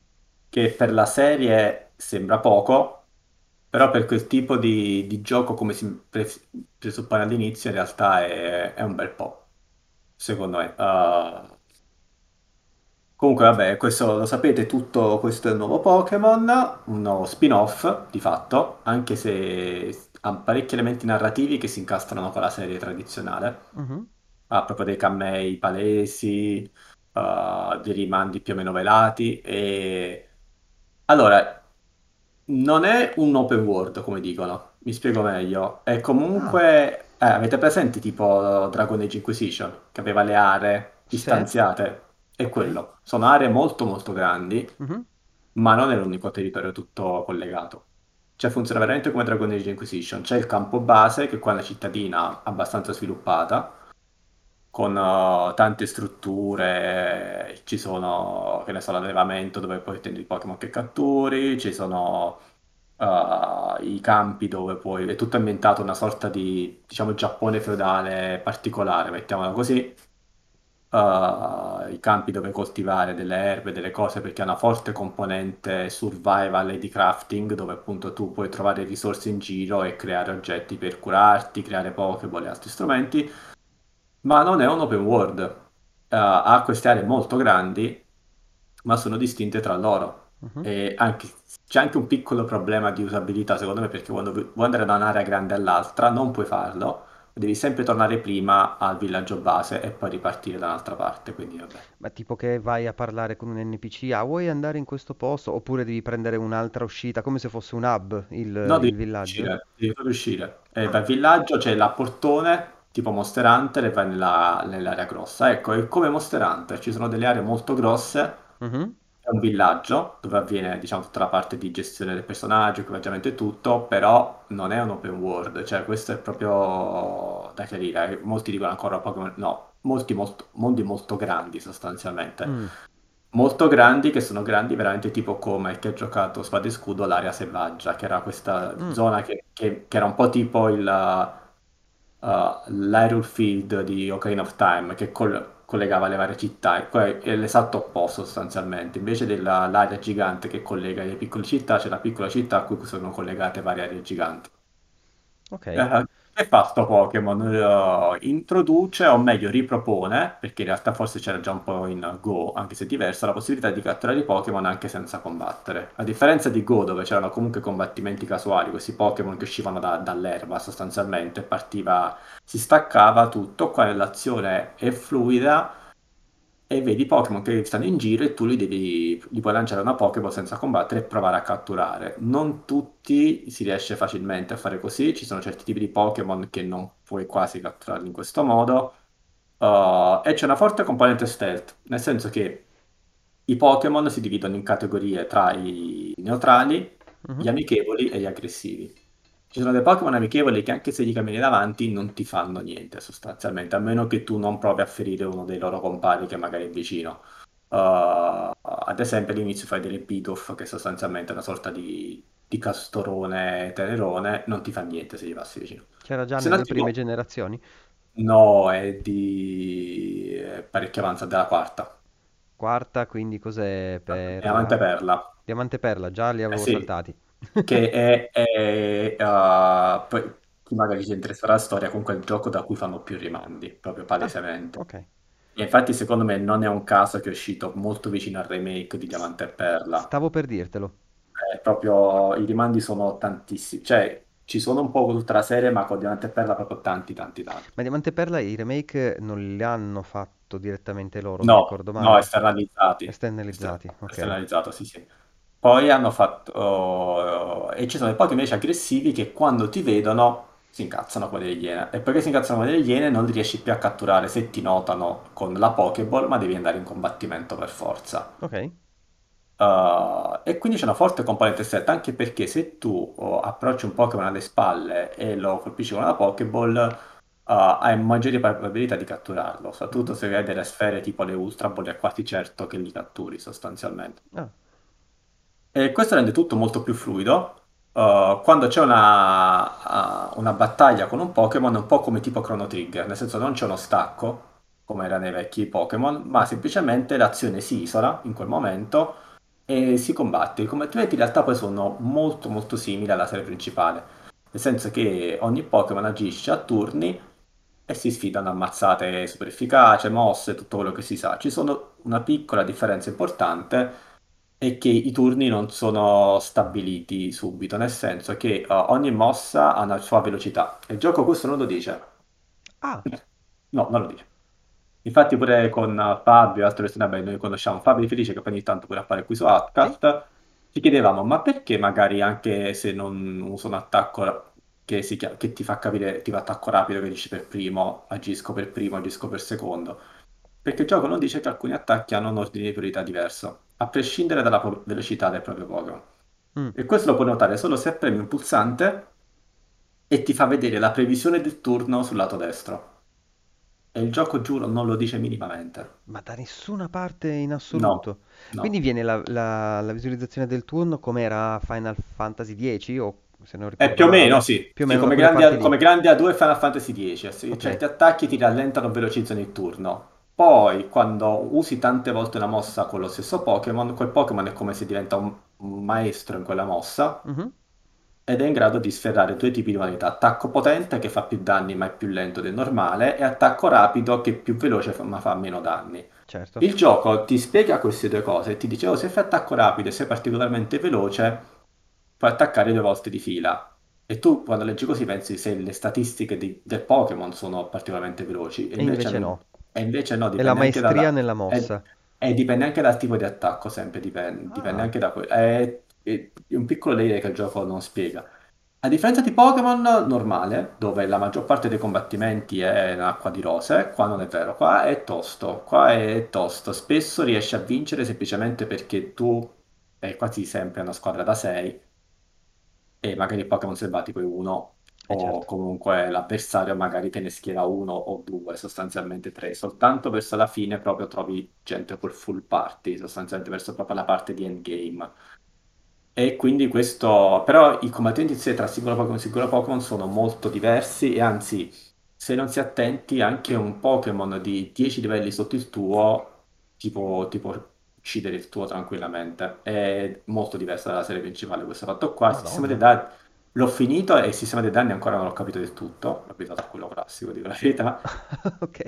che per la serie sembra poco, però per quel tipo di, di gioco, come si pre- presuppone all'inizio, in realtà è, è un bel po', secondo me. Uh, comunque, vabbè, questo lo sapete, tutto questo è il nuovo Pokémon, un nuovo spin-off di fatto, anche se ha parecchi elementi narrativi che si incastrano con la serie tradizionale Mhm. ha proprio dei cammei palesi, uh, dei rimandi più o meno velati e... Allora, non è un open world come dicono, mi spiego meglio, è comunque... eh, avete presente tipo Dragon Age Inquisition, che aveva le aree Sì. distanziate? È quello, sono aree molto molto grandi, Mhm. ma non è l'unico territorio tutto collegato. Cioè funziona veramente come Dragon Age Inquisition. C'è il campo base, che qua è una cittadina abbastanza sviluppata, con eh, tante strutture, ci sono, che ne so, l'allevamento dove puoi ottenere i Pokémon che catturi, ci sono eh, i campi dove puoi... È tutto ambientato una sorta di, diciamo, Giappone feudale particolare, mettiamola così. uh, i campi dove coltivare delle erbe, delle cose, perché ha una forte componente survival e di crafting, dove appunto tu puoi trovare risorse in giro e creare oggetti per curarti, creare Pokéball e altri strumenti, ma non è un open world. Uh, ha queste aree molto grandi, ma sono distinte tra loro. Uh-huh. E anche, c'è anche un piccolo problema di usabilità, secondo me, perché quando vuoi andare da un'area grande all'altra non puoi farlo devi sempre tornare prima al villaggio base e poi ripartire da un'altra parte, quindi vabbè. Ma tipo che vai a parlare con un NPC, ah vuoi andare in questo posto? Oppure devi prendere un'altra uscita, come se fosse un hub il, no, il devi villaggio? Uscire, devi uscire. E vai al villaggio, c'è la portone, tipo Monster Hunter, e vai nella, nell'area grossa. Ecco, è come Monster Hunter, ci sono delle aree molto grosse, uh-huh un villaggio dove avviene diciamo tutta la parte di gestione del personaggio, equipaggiamento e tutto, però non è un open world, cioè questo è proprio da chiarire, molti dicono ancora Pokémon, no, molti molto, mondi molto grandi sostanzialmente. Mm. Molto grandi che sono grandi veramente tipo come chi ha giocato Spada e Scudo l'area selvaggia, che era questa mm. zona che, che, che, era un po' tipo il uh, Field di Ocarina of Time, che col, collegava le varie città, è l'esatto opposto sostanzialmente, invece dell'area gigante che collega le piccole città, c'è la piccola città a cui sono collegate varie aree giganti. Ok. Eh, che fa sto Pokémon? Uh, introduce, o meglio ripropone, perché in realtà forse c'era già un po' in Go, anche se diverso, la possibilità di catturare i Pokémon anche senza combattere. A differenza di Go, dove c'erano comunque combattimenti casuali, questi Pokémon che uscivano da, dall'erba sostanzialmente, partiva, si staccava tutto, qua l'azione è fluida e vedi Pokémon che stanno in giro e tu li, devi, li puoi lanciare una Pokéball senza combattere e provare a catturare. Non tutti si riesce facilmente a fare così, ci sono certi tipi di Pokémon che non puoi quasi catturare in questo modo. Uh, e c'è una forte componente stealth, nel senso che i Pokémon si dividono in categorie tra i neutrali, uh-huh. gli amichevoli e gli aggressivi. Ci sono dei Pokémon amichevoli che anche se gli cammini davanti non ti fanno niente sostanzialmente, a meno che tu non provi a ferire uno dei loro compari che magari è vicino. Uh, ad esempio all'inizio fai delle Bitoff che sostanzialmente è una sorta di, di castorone tenerone, non ti fa niente se gli passi vicino. C'era già se nelle prime no, generazioni? No, è di è parecchio avanzata della quarta. Quarta, quindi cos'è per... Diamante Perla. Diamante Perla, già li avevo eh sì. saltati che è, è uh, poi chi magari ci interesserà la storia, comunque è il gioco da cui fanno più rimandi, proprio palesemente. Ah, ok. E infatti secondo me non è un caso che è uscito molto vicino al remake di Diamante e Perla. Stavo per dirtelo. È proprio i rimandi sono tantissimi, cioè ci sono un po' con tutta la serie, ma con Diamante e Perla proprio tanti, tanti, tanti. Ma Diamante e Perla i remake non li hanno fatto direttamente loro, no, ricordo male. No, esternalizzati. Esternalizzati, Ester- ok. Esternalizzato, sì, sì. Poi hanno fatto... oh, e ci sono dei Pokémon invece aggressivi che quando ti vedono si incazzano come delle iene. E perché si incazzano come delle iene non li riesci più a catturare se ti notano con la Pokéball, ma devi andare in combattimento per forza. Ok. Uh, e quindi c'è una forte componente stretta, anche perché se tu oh, approcci un Pokémon alle spalle e lo colpisci con una Pokéball, uh, hai maggiori probabilità di catturarlo, soprattutto se hai delle sfere tipo le Ultra Ball, è quasi certo che li catturi sostanzialmente. Ah. E questo rende tutto molto più fluido. Uh, quando c'è una, uh, una, battaglia con un Pokémon è un po' come tipo Chrono Trigger, nel senso non c'è uno stacco, come era nei vecchi Pokémon, ma semplicemente l'azione si isola in quel momento e si combatte. I combattimenti in realtà poi sono molto molto simili alla serie principale, nel senso che ogni Pokémon agisce a turni e si sfidano ammazzate super efficaci, mosse, tutto quello che si sa. Ci sono una piccola differenza importante è che i turni non sono stabiliti subito, nel senso che uh, ogni mossa ha una sua velocità. Il gioco questo non lo dice. Ah. No, non lo dice. Infatti pure con Fabio e altre persone, beh, noi conosciamo Fabio di Felice che ogni tanto pure appare qui su Outcast, ci chiedevamo, ma perché magari anche se non uso un attacco che, si, che ti fa capire, ti fa attacco rapido, che dici per primo, agisco per primo, agisco per secondo? Perché il gioco non dice che alcuni attacchi hanno un ordine di priorità diverso a prescindere dalla velocità del proprio Pokémon. Mm. E questo lo puoi notare solo se premi un pulsante e ti fa vedere la previsione del turno sul lato destro. E il gioco, giuro, non lo dice minimamente. Ma da nessuna parte in assoluto. No, no. Quindi viene la, la, la, visualizzazione del turno come era Final Fantasy X o se non ricordo eh, più o meno, sì. Più o meno sì, come, grandi, come grandi A2 Final Fantasy X. Okay. Certi attacchi ti rallentano o velocizzano il turno poi quando usi tante volte una mossa con lo stesso Pokémon, quel Pokémon è come se diventa un, un maestro in quella mossa Mhm, ed è in grado di sferrare due tipi di modalità. Attacco potente che fa più danni ma è più lento del normale e attacco rapido che è più veloce ma fa meno danni. certo. Il gioco ti spiega queste due cose e ti dice, oh, se fai attacco rapido e sei particolarmente veloce, puoi attaccare due volte di fila. E tu quando leggi così pensi se le statistiche di- del Pokémon sono particolarmente veloci. E E invece no. E invece no, È la dipende anche maestria dalla- nella mossa. E, dipende anche dal tipo di attacco, sempre dipende, dipende Ah. anche da quello. È, è un piccolo layer che il gioco non spiega. A differenza di Pokémon normale, dove la maggior parte dei combattimenti è in acqua di rose, qua non è vero, qua è tosto, qua è tosto. Spesso riesci a vincere semplicemente perché tu, è quasi sempre una squadra da 6, e magari il Pokémon selvatico è uno, Eh, o certo. comunque l'avversario magari te ne schiera uno o due, sostanzialmente tre. Soltanto verso la fine proprio trovi gente col full party, sostanzialmente verso proprio la parte di endgame. E quindi questo, però i combattenti in sé tra singolo Pokémon e singolo Pokémon sono molto diversi e anzi, se non si attenti, anche un Pokémon di 10 livelli sotto il tuo ti può, ti può uccidere il tuo tranquillamente. È molto diversa dalla serie principale questo fatto qua. Il sistema dei Madonna. L'ho finito e il sistema dei danni ancora non l'ho capito del tutto, l'ho abituato a quello classico, dico la verità. (laughs) Ok.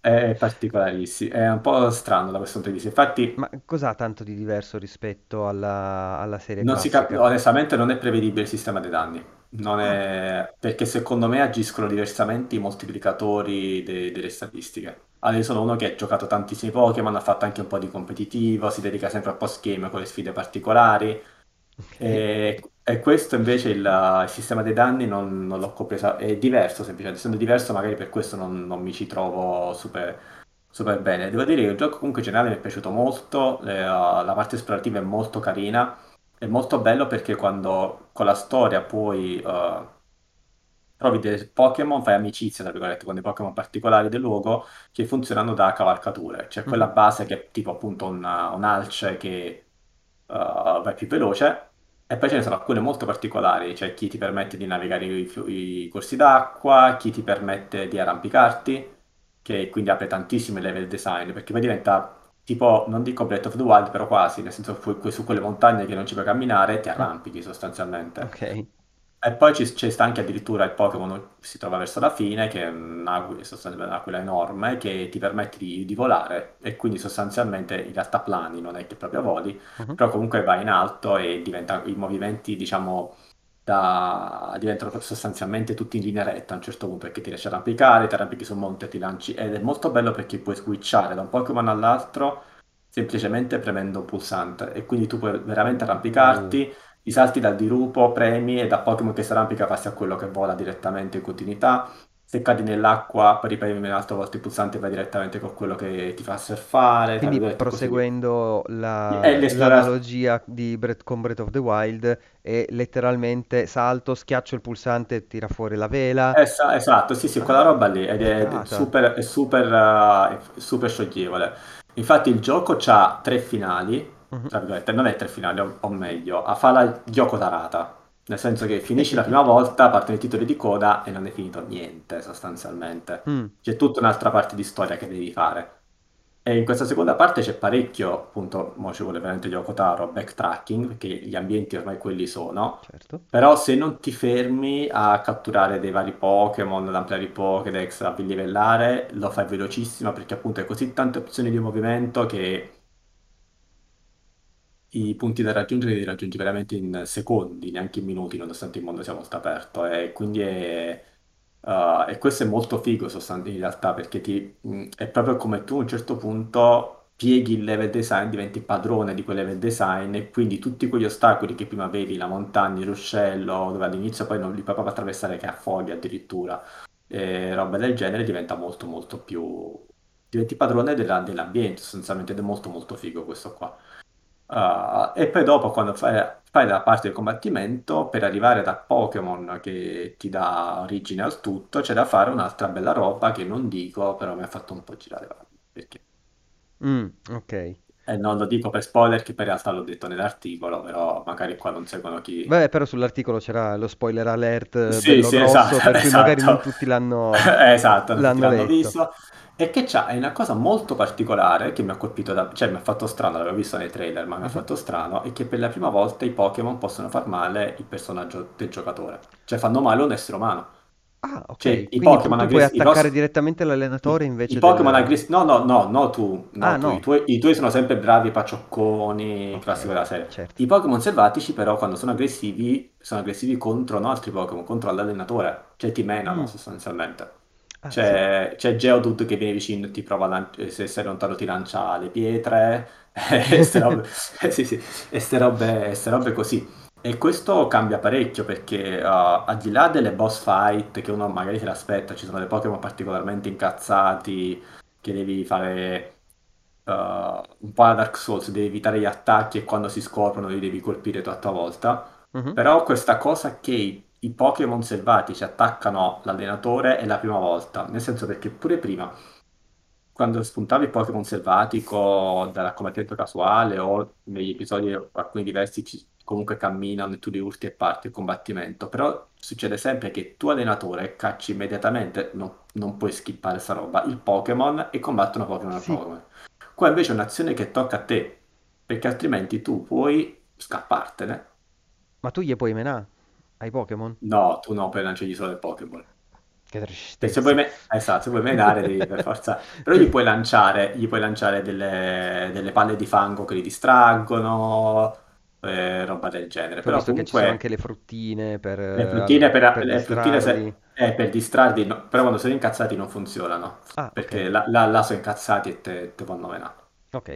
È particolarissimo, è un po' strano da questo punto di vista. Infatti, Ma cos'ha tanto di diverso rispetto alla, alla serie Non si cap- classica? onestamente non è prevedibile il sistema dei danni. Non Ah, è... Perché secondo me agiscono diversamente i moltiplicatori de- delle statistiche. Io sono uno che ha giocato tantissimi Pokémon, ha fatto anche un po' di competitivo, si dedica sempre al post-game con le sfide particolari. E, e questo invece il, il sistema dei danni non, non l'ho compreso, è diverso semplicemente, essendo diverso magari per questo non, non mi ci trovo super, super bene. Devo dire che il gioco comunque in generale mi è piaciuto molto, eh, la parte esplorativa è molto carina, è molto bello perché quando con la storia puoi... eh, trovi dei Pokémon, fai amicizia, tra virgolette, con dei Pokémon particolari del luogo che funzionano da cavalcature. C'è quella Mhm. base che è tipo appunto una- un alce che uh, va più veloce e poi ce ne sono alcune molto particolari, c'è chi ti permette di navigare i, i corsi d'acqua, chi ti permette di arrampicarti, che quindi apre tantissimi level design, perché poi diventa tipo, non dico Breath of the Wild, però quasi, nel senso pu- su quelle montagne che non ci puoi camminare, ti arrampichi sostanzialmente. Ok. E poi ci, sta anche addirittura il Pokémon che si trova verso la fine, che è un'aquila, sostanzialmente un'aquila enorme, che ti permette di, di volare. E quindi sostanzialmente in realtà plani, non è che proprio voli, Mhm. però comunque vai in alto e diventa, i movimenti, diciamo, da, diventano sostanzialmente tutti in linea retta a un certo punto, perché ti riesci a arrampicare, ti arrampichi sul monte, ti lanci, ed è molto bello perché puoi switchare da un Pokémon all'altro semplicemente premendo un pulsante. E quindi tu puoi veramente Uh, arrampicarti ti salti dal dirupo, premi e da Pokémon che si arrampica passi a quello che vola direttamente in continuità. Se cadi nell'acqua, poi ripremi un'altra volta il pulsante e vai direttamente con quello che ti fa surfare, quindi proseguendo È la- l'analogia di Breath, con Breath of the Wild, è letteralmente salto, schiaccio il pulsante e tira fuori la vela. Esa- esatto, sì, sì, quella roba lì ed è figata. super, è super, uh, è super scioglievole. Infatti il gioco ha tre finali. Tra virgolette, non è tre finali, o, o meglio, a fa la gioco tarata. Nel senso che finisci la prima volta, partono i titoli di coda e non è finito niente sostanzialmente. Mm, C'è tutta un'altra parte di storia che devi fare. E in questa seconda parte c'è parecchio, appunto, mo ci vuole veramente gioco taro, backtracking, perché gli ambienti ormai quelli sono. certo. Però se non ti fermi a catturare dei vari Pokémon, ad ampliare i Pokédex, a livellare, lo fai velocissimo perché appunto hai così tante opzioni di movimento che i punti da raggiungere li raggiungi veramente in secondi, neanche in minuti, nonostante il mondo sia molto aperto. E quindi è, uh, e questo è molto figo sostanzialmente in realtà, perché ti, mh, è proprio come tu a un certo punto pieghi il level design, diventi padrone di quel level design e quindi tutti quegli ostacoli che prima vedi, la montagna, il ruscello, dove all'inizio poi non li puoi proprio attraversare che affoghi addirittura, e roba del genere, diventa molto molto più... diventi padrone della- dell'ambiente sostanzialmente ed è molto molto figo questo qua. Ah, e poi dopo, quando fai, fai la parte del combattimento, per arrivare da Pokémon che ti dà origine al tutto, c'è da fare un'altra bella roba che non dico, però mi ha fatto un po' girare perché Mm, ok. E non lo dico per spoiler, che per realtà l'ho detto nell'articolo, però magari qua non seguono chi... Beh, però sull'articolo c'era lo spoiler alert Sì, bello sì, grosso, esatto, per cui magari non esatto. tutti l'hanno (laughs) Esatto, non tutti l'hanno l'hanno letto. visto. E che c'ha, è una cosa molto particolare che mi ha colpito, da, cioè mi ha fatto strano, l'avevo visto nei trailer, ma mi ha Mhm. fatto strano, è che per la prima volta i Pokémon possono far male il personaggio del giocatore. Cioè fanno male un essere umano. Ah, Cioè, ok. i Quindi tu, Pokémon tu puoi i attaccare vostri- direttamente l'allenatore i, invece i Pokémon del... aggressivi, no, no, no, no, tu, no, Ah, tu, i no. tuoi, i tuoi sono sempre bravi, pacciocconi, Ok, classico della serie. certo. I Pokémon selvatici, però, quando sono aggressivi, sono aggressivi contro no, altri Pokémon, contro l'allenatore, cioè ti menano Mm. sostanzialmente. Ah, sì. C'è, c'è Geodude che viene vicino e ti prova a lan- se sei lontano ti lancia le pietre, (laughs) e ste robe, eh, sì, sì, e ste robe, ste robe così. E questo cambia parecchio perché uh, al di là delle boss fight che uno magari se l'aspetta, ci sono dei Pokémon particolarmente incazzati che devi fare uh, un po' a Dark Souls, devi evitare gli attacchi e quando si scoprono li devi colpire tu a tua volta. Mhm. Però questa cosa che i, Pokémon selvatici attaccano l'allenatore è la prima volta, nel senso perché pure prima, quando spuntavi il Pokémon selvatico dalla combattimento casuale o negli episodi alcuni diversi ci- comunque camminano e tu li urti e parti il combattimento, però succede sempre che tu allenatore cacci immediatamente, non, non puoi skippare sta roba, il Pokémon e combattono Pokémon a Sì. Pokémon. Qua invece è un'azione che tocca a te, perché altrimenti tu puoi scappartene. Ma tu gli puoi menare ai Pokémon? No, tu no, poi lanciagli solo il Pokéball. Che E se tristezza. vuoi, me- esatto, se vuoi menare devi per forza... Però gli puoi lanciare, gli puoi lanciare delle, delle palle di fango che li distraggono, eh, roba del genere. Ho Però visto che ci sono comunque anche le fruttine per, le fruttine per, per le fruttine se- eh, per distrarli, no, però quando sono incazzati non funzionano, Ah, perché ok. là, là- là sono incazzati e te, te vanno menare. Ok.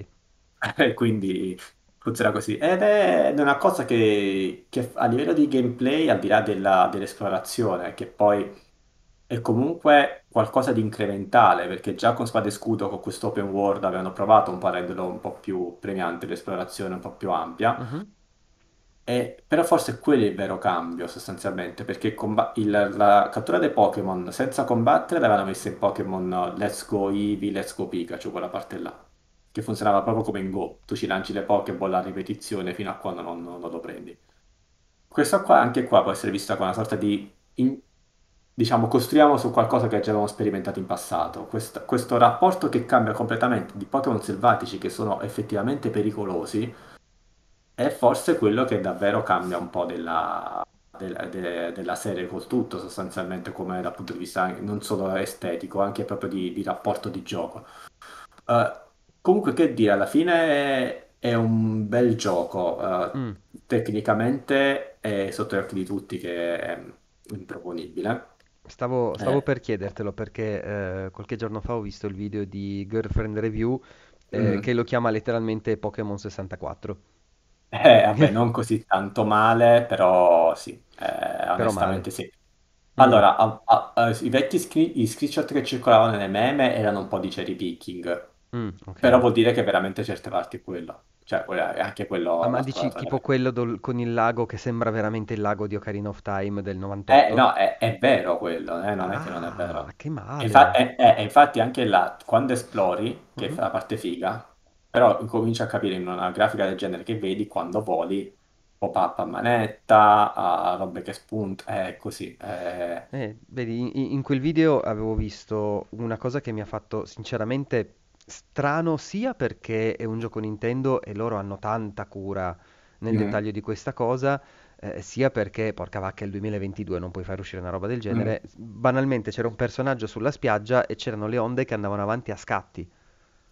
(laughs) Quindi funziona così. Ed è una cosa che, che a livello di gameplay, al di là della- dell'esplorazione, che poi è comunque qualcosa di incrementale, perché già con Spada e Scudo, con questo open world, avevano provato un po' a renderlo un po' più premiante, l'esplorazione un po' più ampia. Mhm. E- però forse quello è il vero cambio sostanzialmente, perché comba- il- la cattura dei Pokémon senza combattere l'avevano messa in Pokémon uh, Let's Go Eevee, Let's Go Pikachu, quella parte là, che funzionava proprio come in Go, tu ci lanci le Pokéball a ripetizione fino a quando non, non lo prendi. Questo qua, anche qua, può essere vista come una sorta di, in- diciamo, costruiamo su qualcosa che già avevamo sperimentato in passato. Quest- questo rapporto che cambia completamente di Pokémon selvatici che sono effettivamente pericolosi è forse quello che davvero cambia un po' della, della- de- della serie col tutto, sostanzialmente, come dal punto di vista non solo estetico, anche proprio di, di rapporto di gioco. Eh, comunque, che dire, alla fine è, è un bel gioco. eh, Mm. tecnicamente è sotto gli occhi di tutti che è improponibile. Stavo, stavo Eh, per chiedertelo perché eh, qualche giorno fa ho visto il video di Girlfriend Review eh, mm. che lo chiama letteralmente Pokémon 64. Eh, vabbè, non così tanto male, però sì, eh, Però male. onestamente sì. Mm. Allora, a- a- a- i vecchi scri- i screenshot che circolavano nelle meme erano un po' di cherry picking, Mm, però vuol dire che veramente certe parti è quello. Cioè, è anche quello Ah, ma dici squadra tipo quello dol- con il lago che sembra veramente il lago di Ocarina of Time del Eh, 98? no, è, è vero quello, eh, non è che non è Ah, vero. che E infa- male. e- e- e infatti anche là, quando esplori, che Mhm. fa la parte figa, però incominci a capire in una grafica del genere che vedi quando voli, pop-up a manetta, a robe che spuntano, è così. eh. Eh, vedi, in, in quel video avevo visto una cosa che mi ha fatto sinceramente strano, sia perché è un gioco Nintendo e loro hanno tanta cura nel Mm, dettaglio di questa cosa, eh, sia perché, porca vacca, è il 2022, non puoi far uscire una roba del mm. genere. Banalmente c'era un personaggio sulla spiaggia e c'erano le onde che andavano avanti a scatti,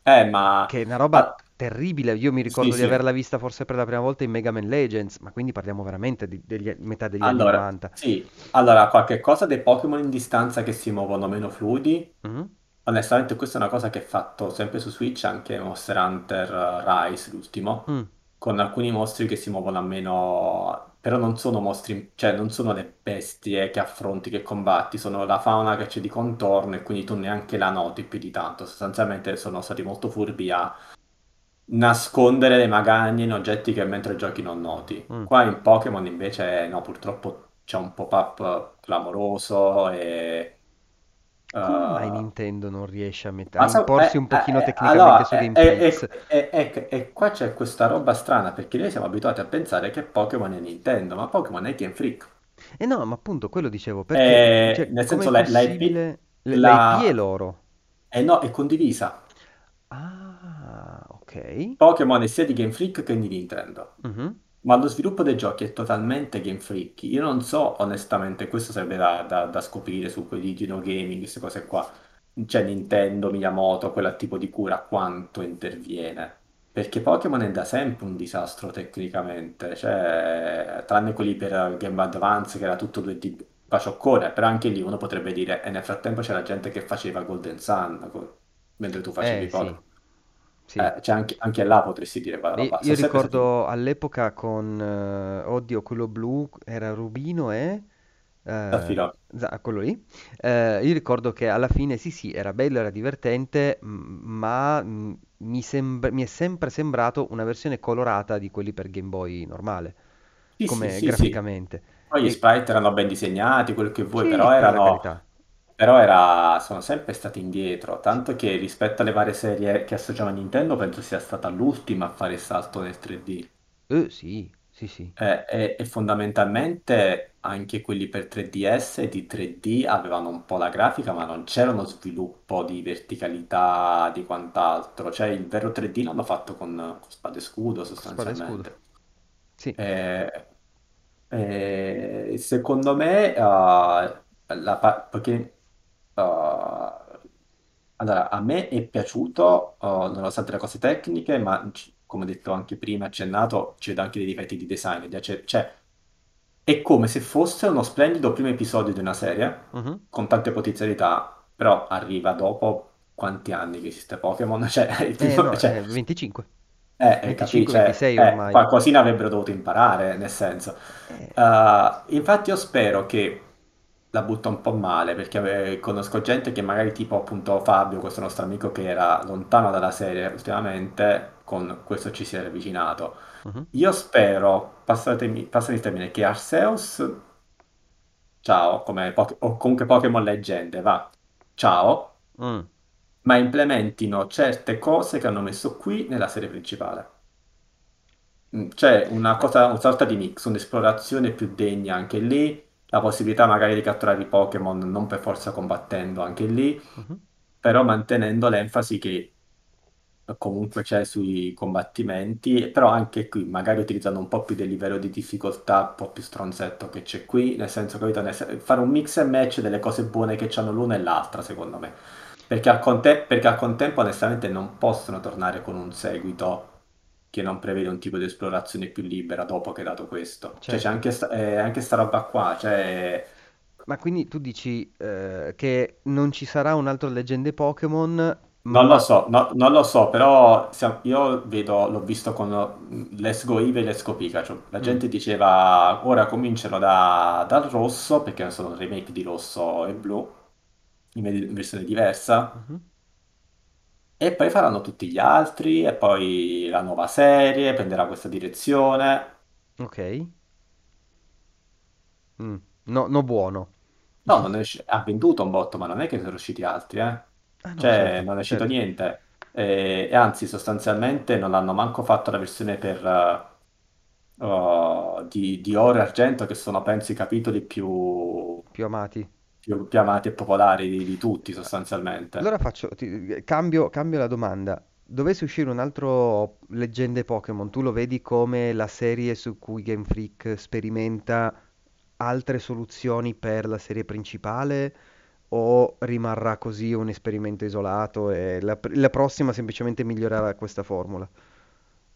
Eh, ma... che è una roba ah, terribile. Io mi sì, ricordo di sì. averla vista forse per la prima volta in Mega Man Legends, ma quindi parliamo veramente di degli- metà degli anni Allora, 90. sì, allora, qualche cosa dei Pokémon in distanza che si muovono meno fluidi, Mhm. Onestamente questa è una cosa che è fatto sempre su Switch, anche Monster Hunter eh, Rise, l'ultimo, Mm. con alcuni mostri che si muovono a meno, però non sono mostri, cioè non sono le bestie che affronti, che combatti, sono la fauna che c'è di contorno e quindi tu neanche la noti più di tanto. Sostanzialmente sono stati molto furbi a nascondere le magagne in oggetti che mentre giochi non noti. Mm. Qua in Pokémon invece no, purtroppo c'è un pop-up clamoroso e Come mai Uh, Nintendo non riesce a, met- a sa- imporsi eh, un pochino eh, eh, tecnicamente allora, su eh, eh, GameFlix? eh, eh, eh, eh, qua c'è questa roba strana perché noi siamo abituati a pensare che Pokémon è Nintendo, ma Pokémon è Game Freak. E no, ma appunto quello dicevo, perché, Eh, cioè, nel senso, la, la IP, possibile? L- L'IP è la, loro. eh no, è condivisa. Ah, ok. Pokémon è sia di Game Freak che di Nintendo. Mhm. Ma lo sviluppo dei giochi è totalmente Game Freak. Io non so onestamente, questo sarebbe da, da- da scoprire su quei Digino Gaming, queste cose qua. C'è Nintendo, Miyamoto, quel tipo di cura, quanto interviene. Perché Pokémon è da sempre un disastro tecnicamente, cioè, tranne quelli per Game Boy Advance che era tutto 2D pacioccore, però anche lì uno potrebbe dire, e nel frattempo c'era gente che faceva Golden Sun, co- mentre tu facevi Eh, sì, Pokémon. Sì. Eh, cioè anche, anche là potresti dire Io, roba, io sempre stati... ricordo all'epoca con, eh, oddio, quello blu era Rubino e... eh, Zaffiro. za- quello lì. Eh, io ricordo che alla fine sì sì, era bello, era divertente, ma mi, sembra- mi è sempre sembrato una versione colorata di quelli per Game Boy normale, Sì, sì, come sì, sì. graficamente. Poi gli E sprite erano ben disegnati, quello che vuoi, sì, però per erano. Però era, sono sempre stati indietro, tanto che rispetto alle varie serie che associamo a Nintendo penso sia stata l'ultima a fare il salto nel 3D. Eh, sì, sì, sì. Eh, E, e fondamentalmente anche quelli per 3DS e di 3D avevano un po' la grafica, ma non c'era uno sviluppo di verticalità, di quant'altro. Cioè il vero 3D l'hanno fatto con, con Spada e Scudo Spada e scudo. sostanzialmente. Sì. Eh, eh, secondo me, eh, la pa- perché eh, allora, a me è piaciuto, eh, nonostante le cose tecniche, ma come ho detto anche prima, accennato, ci vedo anche dei difetti di design. Cioè, cioè, è come se fosse uno splendido primo episodio di una serie, Mhm. con tante potenzialità, però arriva dopo quanti anni che esiste Pokémon? (laughs) Cioè, il Eh primo- no, cioè, eh, 25. eh, eh, capì? 25, Cioè, 26 eh, ormai. qualcosina avrebbero dovuto imparare, nel senso. Eh, Eh, infatti io spero che la butta un po' male, perché eh, conosco gente che magari tipo appunto Fabio, questo nostro amico che era lontano dalla serie ultimamente, con questo ci si è avvicinato. mhm. Io spero, passatemi, passami il termine, che Arceus, ciao, come Poké- o comunque Pokémon Leggende, va, ciao, Mm. ma implementino certe cose che hanno messo qui nella serie principale. Mm, C'è una cosa, una sorta di mix, un'esplorazione più degna anche lì, la possibilità magari di catturare i Pokémon non per forza combattendo anche lì, Mhm. però mantenendo l'enfasi che comunque c'è sui combattimenti, però anche qui magari utilizzando un po' più del livello di difficoltà, un po' più stronzetto che c'è qui, nel senso, capito? Nel sen- fare un mix e match delle cose buone che c'hanno l'una e l'altra, secondo me. Perché al, conte- perché al contempo, onestamente, non possono tornare con un seguito che non prevede un tipo di esplorazione più libera dopo che è dato questo. Cioè, c'è Certo. anche, sta, eh, anche sta roba qua, cioè... Ma quindi tu dici eh, che non ci sarà un altro Leggende Pokémon, Non lo so, no- non lo so, però io vedo, l'ho visto con Let's Go Eevee e Let's Go Pikachu. La Mm, gente diceva ora cominciano da- dal rosso, perché sono un remake di rosso e blu, in ve- in versione diversa, mhm. E poi faranno tutti gli altri, e poi la nuova serie prenderà questa direzione. Ok. Mm. No, no buono. No, non è usci- ha venduto un botto, ma non è che sono usciti altri, eh. Ah no, Cioè, certo, non è uscito certo. niente. E, e anzi, sostanzialmente non hanno manco fatto la versione per, eh, oh, di, di Oro e Argento, che sono, penso, i capitoli più, Più amati. Più, più amati e popolari di, di tutti, sostanzialmente. Allora faccio, ti- cambio, cambio la domanda. Dovesse uscire un altro Leggende Pokémon, tu lo vedi come la serie su cui Game Freak sperimenta altre soluzioni per la serie principale o rimarrà così un esperimento isolato e la, la prossima semplicemente migliorerà questa formula?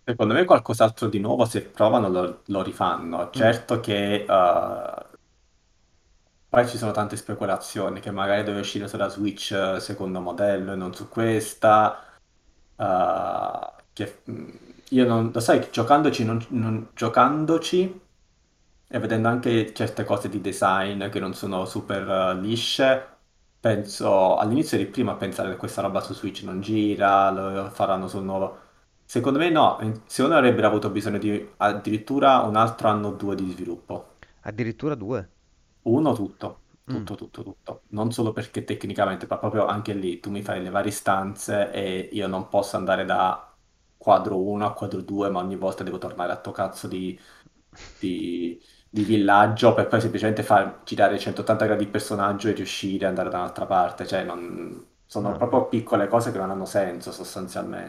Secondo me qualcos'altro di nuovo, se provano, lo, lo rifanno. Mm, Certo che eh, poi ci sono tante speculazioni, che magari deve uscire sulla Switch eh, secondo modello e non su questa. eh, che, mm, io non, lo sai, giocandoci, non- non- giocandoci e vedendo anche certe cose di design che non sono super eh, lisce, penso all'inizio eri prima a pensare che questa roba su Switch non gira, lo faranno sul nuovo. Secondo me no, secondo me avrebbero avuto bisogno di addirittura un altro anno o due di sviluppo. addirittura due. Uno tutto. Mm. Tutto, tutto, tutto. Non solo perché tecnicamente, ma proprio anche lì tu mi fai le varie stanze e io non posso andare da quadro 1 a quadro 2, ma ogni volta devo tornare a to cazzo di, di- di villaggio per poi semplicemente far girare 180 gradi il personaggio e riuscire ad andare da un'altra parte. Cioè, non- sono No. proprio piccole cose che non hanno senso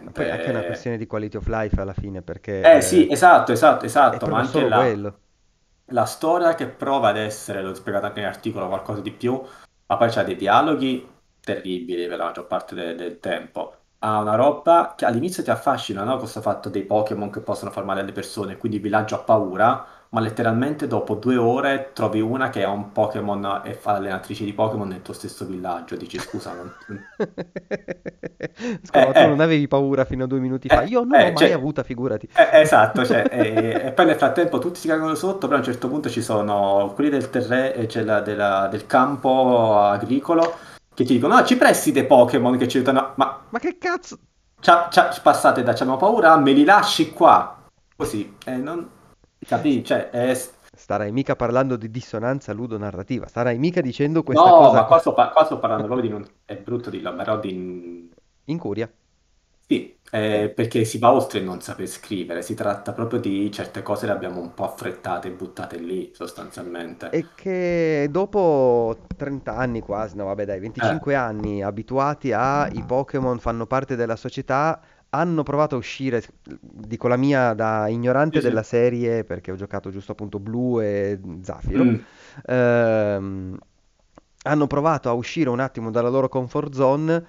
Ma poi è anche una sostanzialmente. questione di quality of life alla fine, perché Eh sì, eh, esatto, esatto, è esatto, ma anche là. quello. La storia che prova ad essere, l'ho spiegato anche nell'articolo, qualcosa di più, ma poi c'ha dei dialoghi terribili per la maggior parte de- del tempo. Ha una roba che all'inizio ti affascina, no? Questo fatto dei Pokémon che possono far male alle persone, quindi il villaggio ha paura, ma letteralmente dopo due ore trovi una che ha un Pokémon e fa l'allenatrice di Pokémon nel tuo stesso villaggio. Dici, scusa, non... (laughs) Scusa, Eh, tu eh. non avevi paura fino a due minuti fa? Eh, Io non eh, l'ho mai cioè- avuta, figurati. Eh, esatto, cioè, e, e poi nel frattempo tutti si cagano sotto, però a un certo punto ci sono quelli del, terre, eh, cioè la- della- del campo agricolo che ti dicono, no, ci presti dei Pokémon che ci aiutano, ma Ma che cazzo? c'ha- c'ha- passate da c'abbiamo paura, me li lasci qua, così, eh, non... Capì? Cioè, è... Starai mica parlando di dissonanza ludonarrativa, starai mica dicendo questa No, cosa ma qua sto, qua sto parlando proprio di... non- È brutto dirlo, però di... incuria. Sì, eh, perché si va oltre il non saper scrivere, si tratta proprio di certe cose le abbiamo un po' affrettate e buttate lì, sostanzialmente. E che dopo 30 anni quasi, no vabbè dai, 25 anni abituati a i Pokémon fanno parte della società, hanno provato a uscire, dico la mia da ignorante Sì, sì. della serie, perché ho giocato giusto appunto Blu e Zafiro, Mm. ehm, hanno provato a uscire un attimo dalla loro comfort zone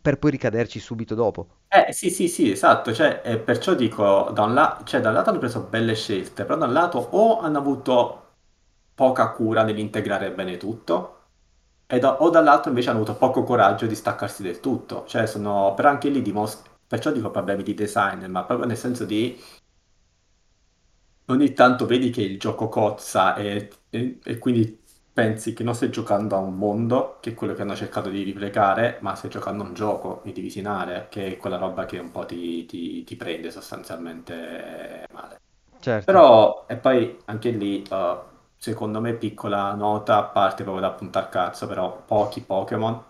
per poi ricaderci subito dopo. Eh sì, sì, sì, esatto, cioè, eh, perciò dico, da un, la- cioè, da un lato hanno preso belle scelte, però da un lato o hanno avuto poca cura nell'integrare bene tutto, e da- o dall'altro invece hanno avuto poco coraggio di staccarsi del tutto, cioè sono, però anche lì dimostra, perciò dico problemi di design, ma proprio nel senso di ogni tanto vedi che il gioco cozza e, e- e quindi pensi che non stai giocando a un mondo, che è quello che hanno cercato di replicare, ma stai giocando a un gioco di divisionare, che è quella roba che un po' ti, ti- ti prende sostanzialmente male. Certo. Però, e poi anche lì, eh, secondo me, piccola nota, a parte proprio da puntare al cazzo, però pochi Pokémon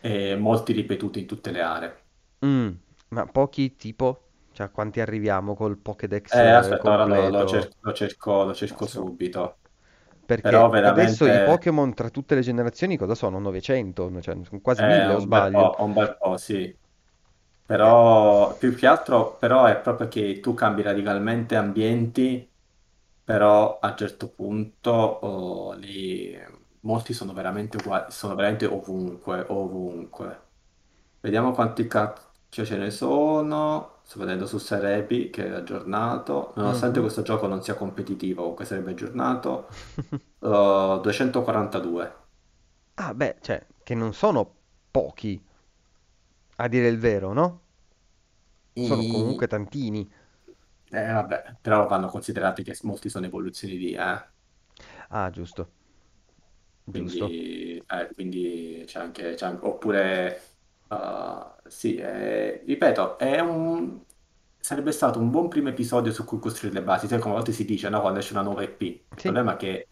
e molti ripetuti in tutte le aree. Mm, ma pochi tipo? Cioè, a quanti arriviamo col Pokédex Eh, eh, aspetta, ora lo, lo completo? cer- lo cerco, lo cerco Adesso- subito. Perché Però adesso i veramente- Pokémon tra tutte le generazioni cosa sono? 900? Cioè, sono quasi Eh, 1000 o un bel sbaglio? po', un bel po', sì. Però, più che altro, però è proprio che tu cambi radicalmente ambienti, però a un certo punto oh, lì molti sono veramente uguali, sono veramente ovunque, ovunque. Vediamo quanti cazzo ce ne sono. Sto vedendo su Serebi che è aggiornato. Nonostante Mhm. questo gioco non sia competitivo, comunque sarebbe aggiornato. (laughs) uh, 242. Ah, beh, cioè, che non sono pochi, a dire il vero, no? Sono I- comunque tantini. Eh, vabbè, però vanno considerati che molti sono evoluzioni di, eh. Ah, giusto. Giusto. Quindi, eh, quindi c'è anche, c'è anche- oppure, uh, sì, eh, ripeto, è un, sarebbe stato un buon primo episodio su cui costruire le basi, sai come a volte si dice, no, quando esce una nuova EP, il Sì. problema è che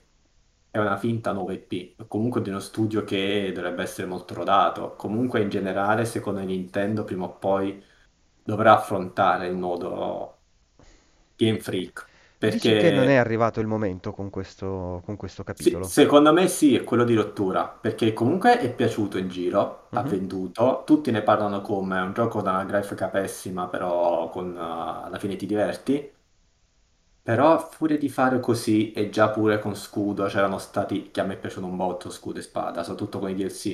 è una finta nuova EP, comunque di uno studio che dovrebbe essere molto rodato, comunque in generale, secondo Nintendo, prima o poi dovrà affrontare il nodo Game Freak, Dici che non è perché... arrivato il momento con questo, con questo Sì, capitolo. secondo me sì, è quello di rottura, perché comunque è piaciuto in giro, ha Mhm. venduto, tutti ne parlano come un gioco da una grafica pessima, però con, eh, alla fine ti diverti, però a furia di fare così e già pure con scudo, c'erano stati, che a me piacciono un botto scudo e spada, soprattutto con i DLC,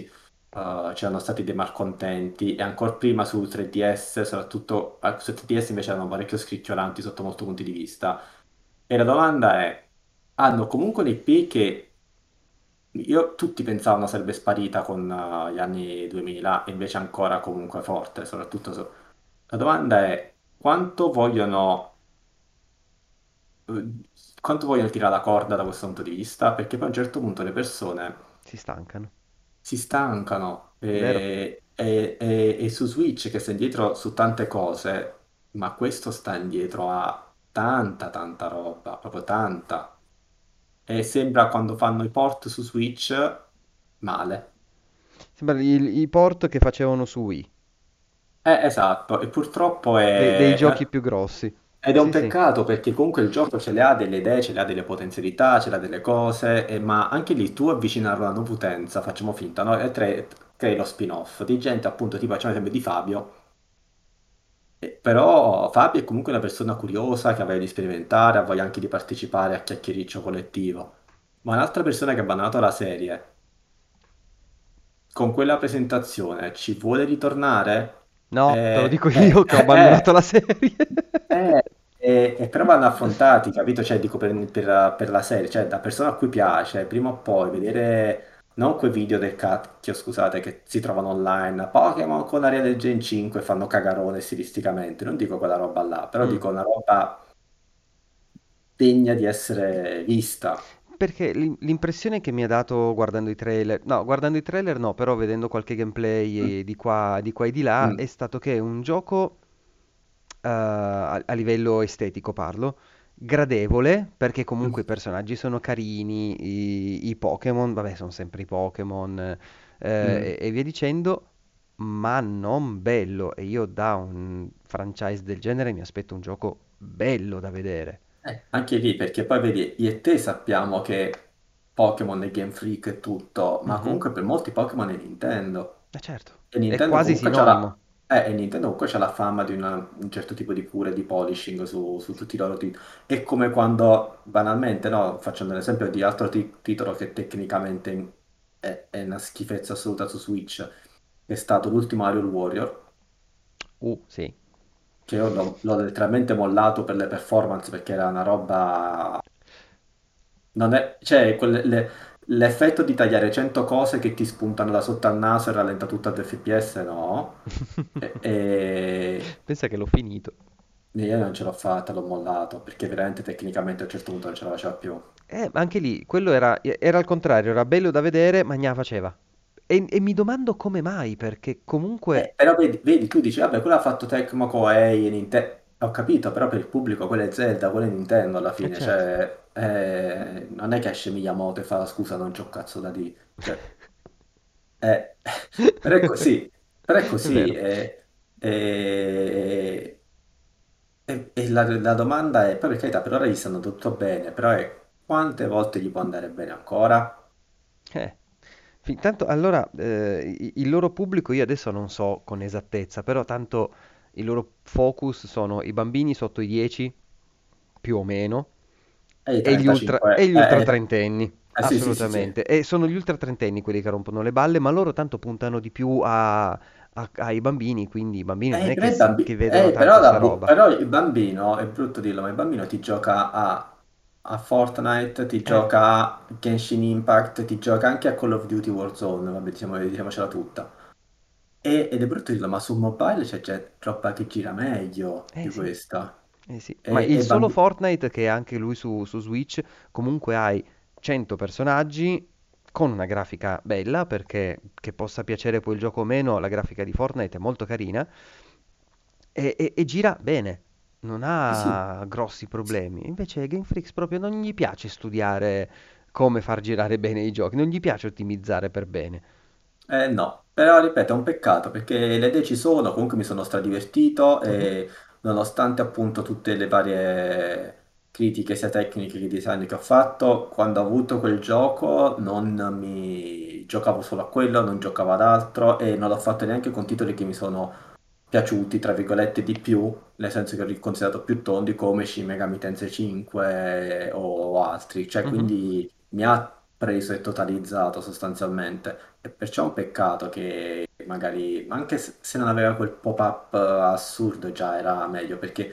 eh, c'erano stati dei malcontenti e ancora prima su 3DS, soprattutto eh, su 3DS invece erano parecchio scricchiolanti sotto molti punti di vista. E la domanda è, hanno comunque un'IP che io, tutti pensavano sarebbe sparita con eh, gli anni 2000 e invece ancora comunque forte, soprattutto su- La domanda è quanto vogliono, eh, quanto vogliono tirare la corda da questo punto di vista? Perché poi a un certo punto le persone Si stancano. si stancano Vero. e, e- e- e su Switch che sta indietro su tante cose, ma questo sta indietro a tanta tanta roba, proprio tanta. E sembra quando fanno i port su Switch male. Sembra i, i port che facevano su Wii, Eh, esatto, e purtroppo dei, dei è, giochi più grossi. ed è un Sì, sì. peccato perché comunque il gioco ce le ha delle idee, ce le ha delle potenzialità, ce le ha delle cose, e- ma anche lì tu avvicinarlo alla nuova utenza, facciamo finta, no? E tre, crei lo spin-off di gente appunto, tipo facciamo l'esempio di Fabio, Eh, però Fabio è comunque una persona curiosa che ha voglia di sperimentare, ha voglia anche di partecipare a chiacchiericcio collettivo. Ma un'altra persona che ha abbandonato la serie con quella presentazione ci vuole ritornare? No, te lo Eh, dico eh, io che ho eh, abbandonato la serie. eh, e, e però vanno affrontati, capito? Cioè, dico per, per- per la serie, cioè, da persona a cui piace, prima o poi vedere non quei video del cacchio, scusate, che si trovano online, Pokémon con Ariel Gen 5 fanno cagarone stilisticamente, non dico quella roba là, però Mm. dico una roba degna di essere vista. Perché l'im- l'impressione che mi ha dato guardando i trailer, no, guardando i trailer no, però vedendo qualche gameplay Mm, di qua, di qua e di là, mm, è stato che è un gioco eh, a, a livello estetico parlo, gradevole, perché comunque i personaggi sono carini, i, i Pokémon, vabbè, sono sempre i Pokémon eh, mm. e, e via dicendo, ma non bello. E io da un franchise del genere mi aspetto un gioco bello da vedere. Eh, anche lì, perché poi vedi, io e te sappiamo che Pokémon è Game Freak e tutto, ma Mhm. comunque per molti Pokémon è Nintendo. Eh certo, E è Nintendo quasi c'ha la, sinonimo. Eh, e Nintendo comunque c'ha la fama di una- un certo tipo di cura e di polishing su, su tutti i loro titoli. È come quando, banalmente, no, facendo un esempio di altro ti- titolo che tecnicamente è, è una schifezza assoluta su Switch, è stato l'ultimo Hyrule Warrior, Uh, sì. che io l'ho l'ho letteralmente mollato per le performance perché era una roba... Non è, cioè, quelle- le- l'effetto di tagliare 100 cose che ti spuntano da sotto al naso e rallenta tutto ad FPS, no. (laughs) E, e- Pensa che l'ho finito. io non ce l'ho fatta, l'ho mollato, perché veramente tecnicamente a un certo punto non ce la faceva più. Eh, ma anche lì, quello era, era al contrario, era bello da vedere, ma gna faceva. E, e mi domando come mai, perché comunque... Eh, però vedi, vedi, tu dici, vabbè, quello ha fatto Tecmo Koei e Nintendo. Ho capito, però per il pubblico quello è Zelda, quello è Nintendo alla Eh fine, certo. cioè, eh, non è che esce Miyamoto e fa, scusa, non c'ho un cazzo da dire. Cioè, (laughs) Eh, però è così, però è È così, vero. e, e- e- la, la domanda è, poi per carità, per ora gli stanno tutto bene, però è quante volte gli può andare bene ancora? Eh. Fin tanto, allora, eh, il loro pubblico io adesso non so con esattezza, però tanto il loro focus sono i bambini sotto i 10, più o meno, E e gli ultra, 35, e gli eh, ultra eh, trentenni, eh, sì, sì, sì, sì. assolutamente. E sono gli ultra trentenni quelli che rompono le balle, ma loro tanto puntano di più a- a- ai bambini, quindi i bambini non Eh, è però, che, bambi- che vedono eh, però, bu- roba. però il bambino, è brutto dirlo, ma il bambino ti gioca a, a Fortnite, ti Eh, gioca a Genshin Impact, ti gioca anche a Call of Duty Warzone, vabbè, diciamo, diciamocela tutta. E- ed è brutto dirlo, ma su mobile c'è già roba che gira meglio di questa. Eh sì, ma il solo bambi- Fortnite, che è anche lui su, su Switch, comunque hai 100 personaggi con una grafica bella, perché che possa piacere poi il gioco o meno, la grafica di Fortnite è molto carina e, e- e gira bene, non Sì, sì. ha grossi problemi. Invece Game Freaks proprio non gli piace studiare come far girare bene i giochi, non gli piace ottimizzare per bene. Eh no, però ripeto, è un peccato perché le idee ci sono, comunque mi sono stradivertito Mhm. e nonostante appunto tutte le varie critiche sia tecniche che design che ho fatto, quando ho avuto quel gioco non mi giocavo solo a quello, non giocavo ad altro e non l'ho fatto neanche con titoli che mi sono piaciuti, tra virgolette, di più, nel senso che ho considerato più tondi come Shin Megami Tensei 5 o altri, cioè Mhm. quindi mi ha preso e totalizzato sostanzialmente. E perciò è un peccato che magari, anche se non aveva quel pop-up eh, assurdo, già era meglio, perché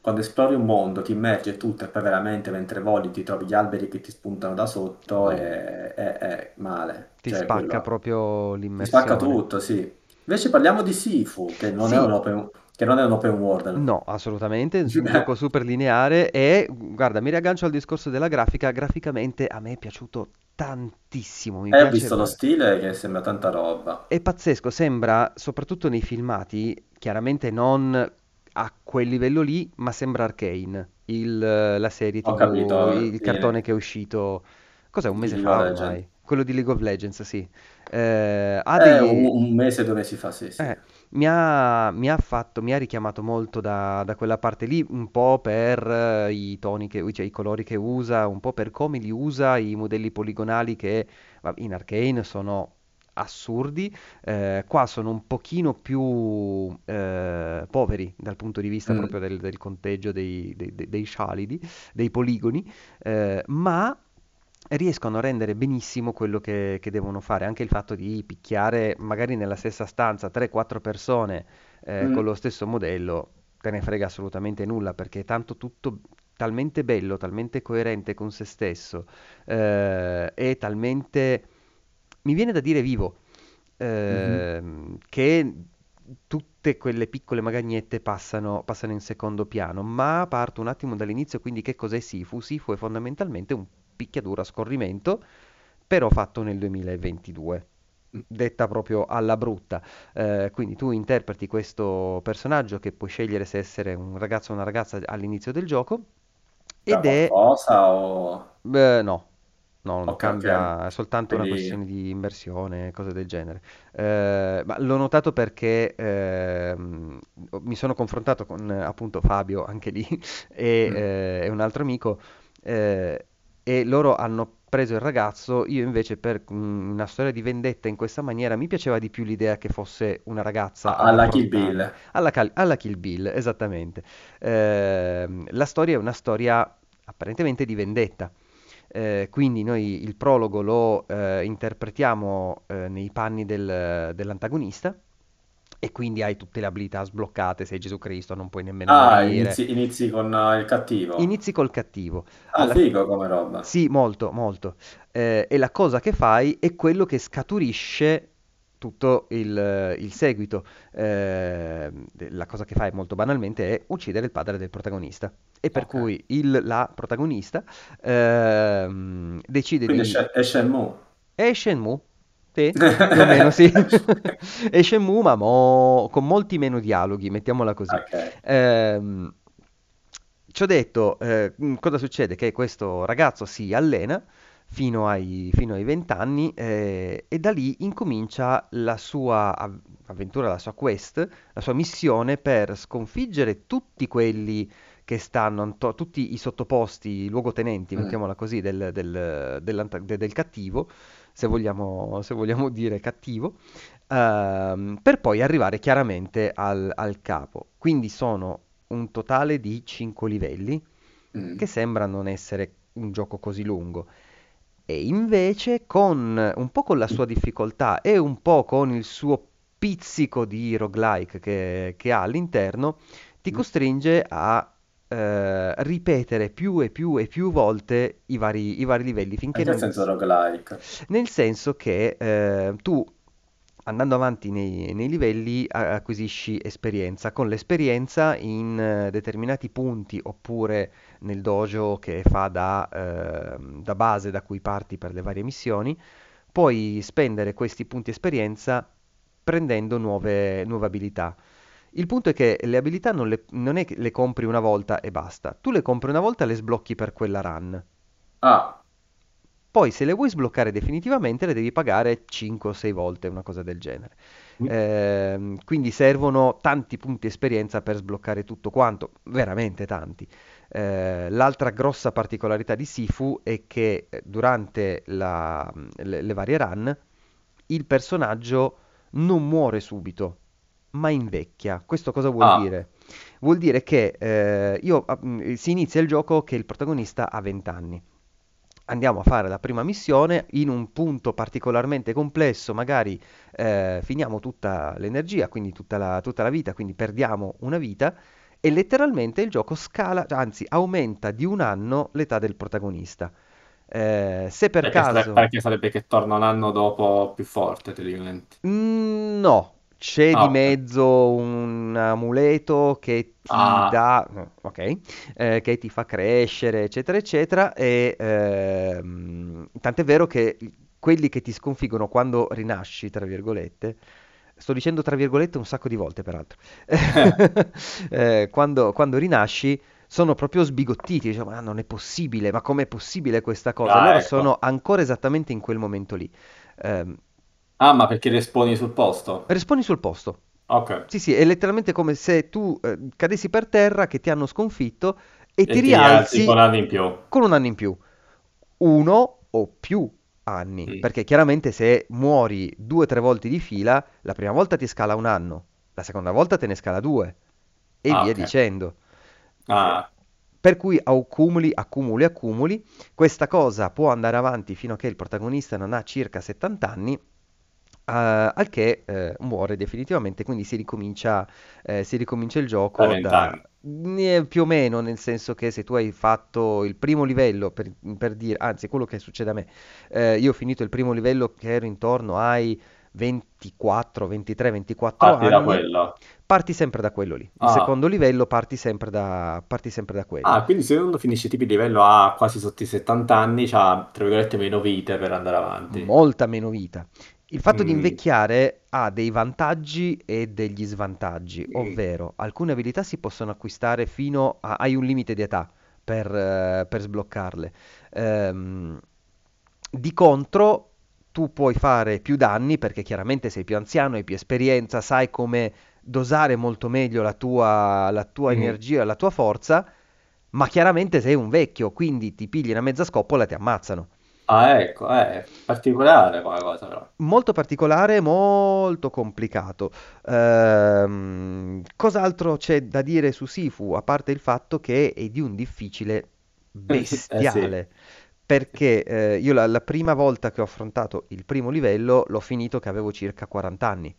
quando esplori un mondo, ti immergi e tutto, e poi veramente mentre voli ti trovi gli alberi che ti spuntano da sotto, è, è- è male. Ti Cioè, spacca quello proprio ti spacca l'immersione. tutto, sì. Invece parliamo di Sifu, che non è un Sì, open, che non è un open world. No, assolutamente, è (laughs) un gioco super lineare e guarda, mi riaggancio al discorso della grafica, graficamente a me è piaciuto tantissimo, mi E ho piace, visto lo stile che sembra tanta roba. è pazzesco, sembra soprattutto nei filmati, chiaramente non a quel livello lì, ma sembra Arcane, il- la serie Ho TV, capito, il sì, cartone che è uscito, cos'è, un mese League of fa Legends. ormai? Quello di League of Legends, sì. Eh, ha un, dei... un mese, due mesi fa, sì, sì. Eh, mi ha, mi ha fatto, mi ha richiamato molto da, da quella parte lì, un po' per eh, i toni che, cioè i colori che usa, un po' per come li usa, i modelli poligonali che in Arcane sono assurdi, eh, qua sono un pochino più eh, poveri dal punto di vista Mm. proprio del, del conteggio dei, dei, dei- dei scialidi, dei poligoni, eh, ma riescono a rendere benissimo quello che, che devono fare. Anche il fatto di picchiare magari nella stessa stanza 3-4 persone eh, con Mm. lo stesso modello, te ne frega assolutamente nulla perché è tanto tutto talmente bello, talmente coerente con se stesso eh, e talmente, mi viene da dire vivo, Mhm. ehm, che tutte quelle piccole magagnette passano, passano in secondo piano, ma parto un attimo dall'inizio, quindi che cos'è Sifu? Sifu è fondamentalmente un picchiaduro a scorrimento, però fatto nel 2022, detta proprio alla brutta. Eh, quindi tu interpreti questo personaggio che puoi scegliere se essere un ragazzo o una ragazza all'inizio del gioco, Da ed è... qualcosa o... Beh, no, no, non Ok, cambia, ok. è soltanto una Quindi... questione di immersione, cose del genere. Eh, ma l'ho notato perché ehm, mi sono confrontato con eh, appunto Fabio, anche lì, (laughs) e, Mm. eh, e un altro amico, eh, e loro hanno preso il ragazzo, io invece per mm, una storia di vendetta in questa maniera mi piaceva di più l'idea che fosse una ragazza Alla Kill. Bill. Alla, Cal- alla Kill Bill, esattamente. Ehm, la storia è una storia apparentemente di vendetta. Eh, quindi noi il prologo lo eh, interpretiamo eh, nei panni del- dell'antagonista e quindi hai tutte le abilità sbloccate, sei Gesù Cristo, non puoi nemmeno Ah, inizi, inizi con eh, il cattivo. Inizi col cattivo. Ah, Alla fi- figo come roba. Sì, molto, molto. Eh, e la cosa che fai è quello che scaturisce tutto il, il seguito. Eh, la cosa che fai molto banalmente è uccidere il padre del protagonista. E per Ok. cui il, la protagonista ehm, decide Quindi di... Shen- è Shenmue. È Shenmue? Sì, più o meno sì. (laughs) È Shenmue, ma mo- con molti meno dialoghi, mettiamola così. Ok. Ehm, ci ho detto, eh, mh, cosa succede? Che questo ragazzo si allena fino ai, fino ai 20 anni eh, e da lì incomincia la sua av- avventura, la sua quest, la sua missione per sconfiggere tutti quelli che stanno, anto- tutti i sottoposti, i luogotenenti, Mm. mettiamola così, del, del- dell'anta- de- del cattivo, se vogliamo, se vogliamo dire cattivo, ehm, per poi arrivare chiaramente al, al capo. Quindi sono un totale di 5 livelli, Mm. che sembra non essere un gioco così lungo. E invece con un po' con la sua difficoltà e un po' con il suo pizzico di roguelike che, che ha all'interno, ti Mm. costringe a eh, ripetere più e più e più volte i vari, i vari livelli finché non... senso roguelike? Nel senso che eh, tu andando avanti nei, nei livelli acquisisci esperienza. Con l'esperienza in eh, determinati punti oppure nel dojo che fa da, ehm, da base da cui parti per le varie missioni, puoi spendere questi punti esperienza prendendo nuove, nuove abilità. Il punto è che le abilità non, le- non è che le compri una volta e basta. Tu le compri una volta e le sblocchi per quella run. Ah, Poi se le vuoi sbloccare definitivamente le devi pagare 5 o 6 volte, una cosa del genere. Mm. Ehm, quindi servono tanti punti esperienza per sbloccare tutto quanto, veramente tanti. Eh, l'altra grossa particolarità di Sifu è che eh, durante la- le, le varie run il personaggio non muore subito, ma invecchia. Questo cosa vuol ah, dire? Vuol dire che eh, io, ah, mm, si inizia il gioco che il protagonista ha 20 anni. Andiamo a fare la prima missione in un punto particolarmente complesso, magari eh, finiamo tutta l'energia, quindi tutta la, tutta la vita, quindi perdiamo una vita e letteralmente il gioco scala, anzi aumenta di un anno l'età del protagonista. Eh, se per perché, sare- caso... perché sarebbe che torna un anno dopo più forte, teoricamente. Mm, no, c'è Ah, di ok. mezzo un amuleto che ti Ah, dà, ok, eh, che ti fa crescere, eccetera, eccetera, e ehm, tant'è vero che quelli che ti sconfiggono quando rinasci, tra virgolette, sto dicendo tra virgolette un sacco di volte peraltro, (laughs) (laughs) eh, quando, quando rinasci sono proprio sbigottiti, dicono, ma non è possibile, ma com'è possibile questa cosa? Ah, Loro ecco. sono ancora esattamente in quel momento lì. Ehm, Ah, ma perché responi sul posto? rispondi sul posto. Ok. Sì, sì, è letteralmente come se tu eh, cadessi per terra, che ti hanno sconfitto e E ti ti rialzi con anni in più. con un anno in più. Uno o più anni. Mm. Perché chiaramente se muori due o tre volte di fila, la prima volta ti scala un anno, la seconda volta te ne scala due e Ah, via ok. dicendo. Ah, Per cui accumuli, accumuli, accumuli. Questa cosa può andare avanti fino a che il protagonista non ha circa 70 anni, al che eh, muore definitivamente, quindi si ricomincia, eh, si ricomincia il gioco Da 20 da... anni. eh, più o meno, nel senso che se tu hai fatto il primo livello, per, per dire, anzi quello che succede a me, eh, io ho finito il primo livello che ero intorno ai 24, 23, 24 parti anni, parti sempre da quello lì. Il Ah. secondo livello parti sempre da, parti sempre da quello. Ah, quindi se uno finisce tipo il livello a quasi sotto i 70 anni, c'ha, tra virgolette, meno vite per andare avanti. molta meno vita. Il fatto di Mm. invecchiare ha dei vantaggi e degli svantaggi, ovvero alcune abilità si possono acquistare fino a... hai un limite di età per, eh, per sbloccarle. Ehm, di contro tu puoi fare più danni perché chiaramente sei più anziano, hai più esperienza, sai come dosare molto meglio la tua, la tua Mm. energia, la tua forza, ma chiaramente sei un vecchio, quindi ti pigli una mezza scoppola e ti ammazzano. Ah, ecco, è particolare come cosa però. Molto particolare, molto complicato. Ehm, cos'altro c'è da dire su Sifu, a parte il fatto che è di un difficile (laughs) Eh sì. bestiale? Perché eh, io la, la prima volta che ho affrontato il primo livello l'ho finito che avevo circa 40 anni.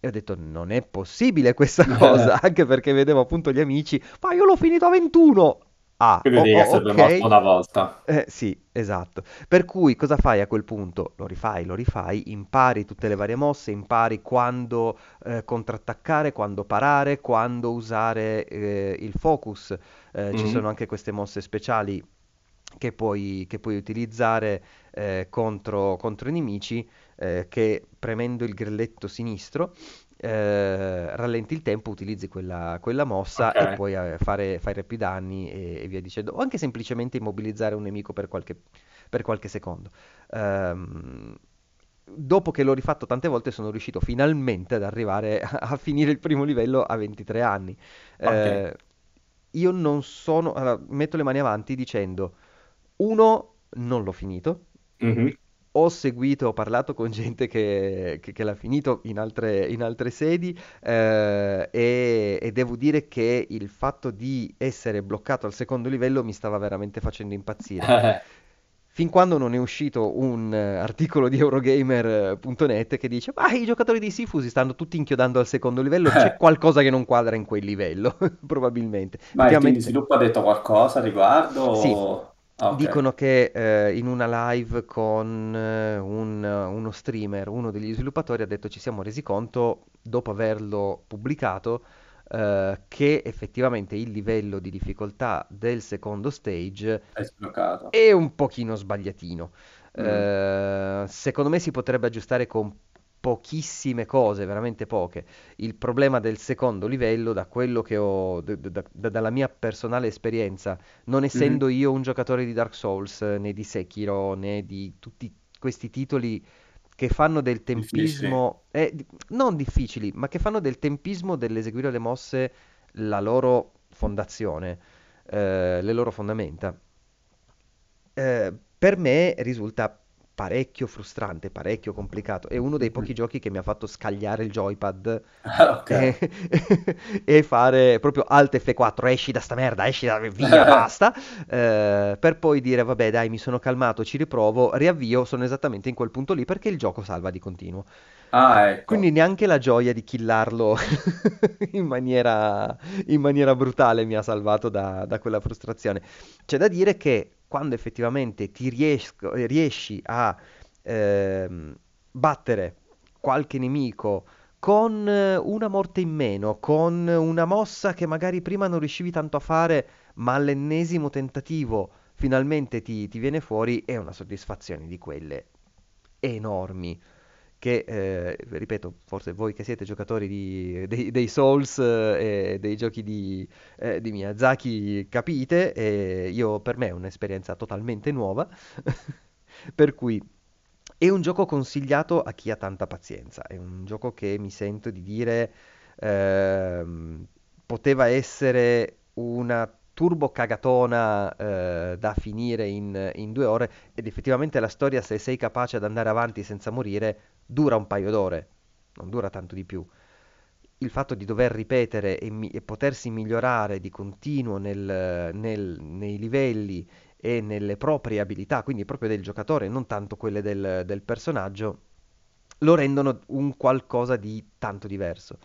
E ho detto, non è possibile questa (laughs) cosa, anche perché vedevo appunto gli amici, ma io l'ho finito a 21! Ah, Quindi oh, devi essere ok. morto una volta. Eh, sì, esatto. Per cui cosa fai a quel punto? Lo rifai, lo rifai, impari tutte le varie mosse, impari quando eh, contrattaccare, quando parare, quando usare eh, il focus. Eh, Ci Mhm. sono anche queste mosse speciali che puoi, che puoi utilizzare eh, contro, contro i nemici eh, che premendo il grilletto sinistro eh, rallenti il tempo, utilizzi quella, quella mossa e Ok. puoi eh, fare, fare più danni e, e via dicendo, o anche semplicemente immobilizzare un nemico per qualche, per qualche secondo. Ehm, dopo che l'ho rifatto tante volte sono riuscito finalmente ad arrivare a, (laughs) a finire il primo livello a 23 anni. Ok. Eh, io non sono, allora, metto le mani avanti dicendo, uno, non l'ho finito, Mhm. Ho seguito, ho parlato con gente che, che- che l'ha finito in altre, in altre sedi eh, e, e devo dire che il fatto di essere bloccato al secondo livello mi stava veramente facendo impazzire. (laughs) Fin quando non è uscito un eh, articolo di Eurogamer.net che dice: Ma i giocatori di Sifu si stanno tutti inchiodando al secondo livello, c'è (laughs) qualcosa che non quadra in quel livello, (laughs) probabilmente. Ma il team di sviluppo ha detto qualcosa a riguardo? Sì, o- Ah, dicono che eh, in una live con eh, un- uno streamer, uno degli sviluppatori ha detto ci siamo resi conto, dopo averlo pubblicato, eh, che effettivamente il livello di difficoltà del secondo stage È sbloccato. è un pochino sbagliatino. Mm. Eh, secondo me si potrebbe aggiustare con pochissime cose, veramente poche. Il problema del secondo livello, da quello che ho, d- d- da- dalla mia personale esperienza, non essendo io un giocatore di Dark Souls, eh, né di Sekiro, né di tutti questi titoli che fanno del tempismo, eh, non difficili, ma che fanno del tempismo dell'eseguire le mosse la loro fondazione, eh, le loro fondamenta. Eh, per me risulta parecchio frustrante, parecchio complicato. È uno dei pochi giochi che mi ha fatto scagliare il joypad (laughs) Ok. e, (laughs) e fare proprio Alt F4, esci da sta merda, esci da via, (laughs) basta. Eh, per poi dire, vabbè, dai, mi sono calmato, ci riprovo, riavvio, sono esattamente in quel punto lì perché il gioco salva di continuo. Ah, ecco. Quindi neanche la gioia di killarlo in maniera, in maniera brutale mi ha salvato da, da quella frustrazione. C'è da dire che quando effettivamente ti riesco- riesci a ehm, battere qualche nemico con eh, una morte in meno, con una mossa che magari prima non riuscivi tanto a fare, ma all'ennesimo tentativo finalmente ti, ti viene fuori, è una soddisfazione di quelle enormi. Che, eh, ripeto, forse voi che siete giocatori di- dei, dei Souls eh, e dei giochi di, eh, di Miyazaki capite, io per me è un'esperienza totalmente nuova, (laughs) per cui è un gioco consigliato a chi ha tanta pazienza, è un gioco che mi sento di dire ehm, poteva essere una turbo cagatona eh, da finire in, in due ore ed effettivamente la storia, se sei capace ad andare avanti senza morire, dura un paio d'ore, non dura tanto di più. Il fatto di dover ripetere e, mi- e potersi migliorare di continuo nel- nel- nei livelli e nelle proprie abilità, quindi proprio del giocatore, non tanto quelle del, del personaggio, lo rendono un qualcosa di tanto diverso.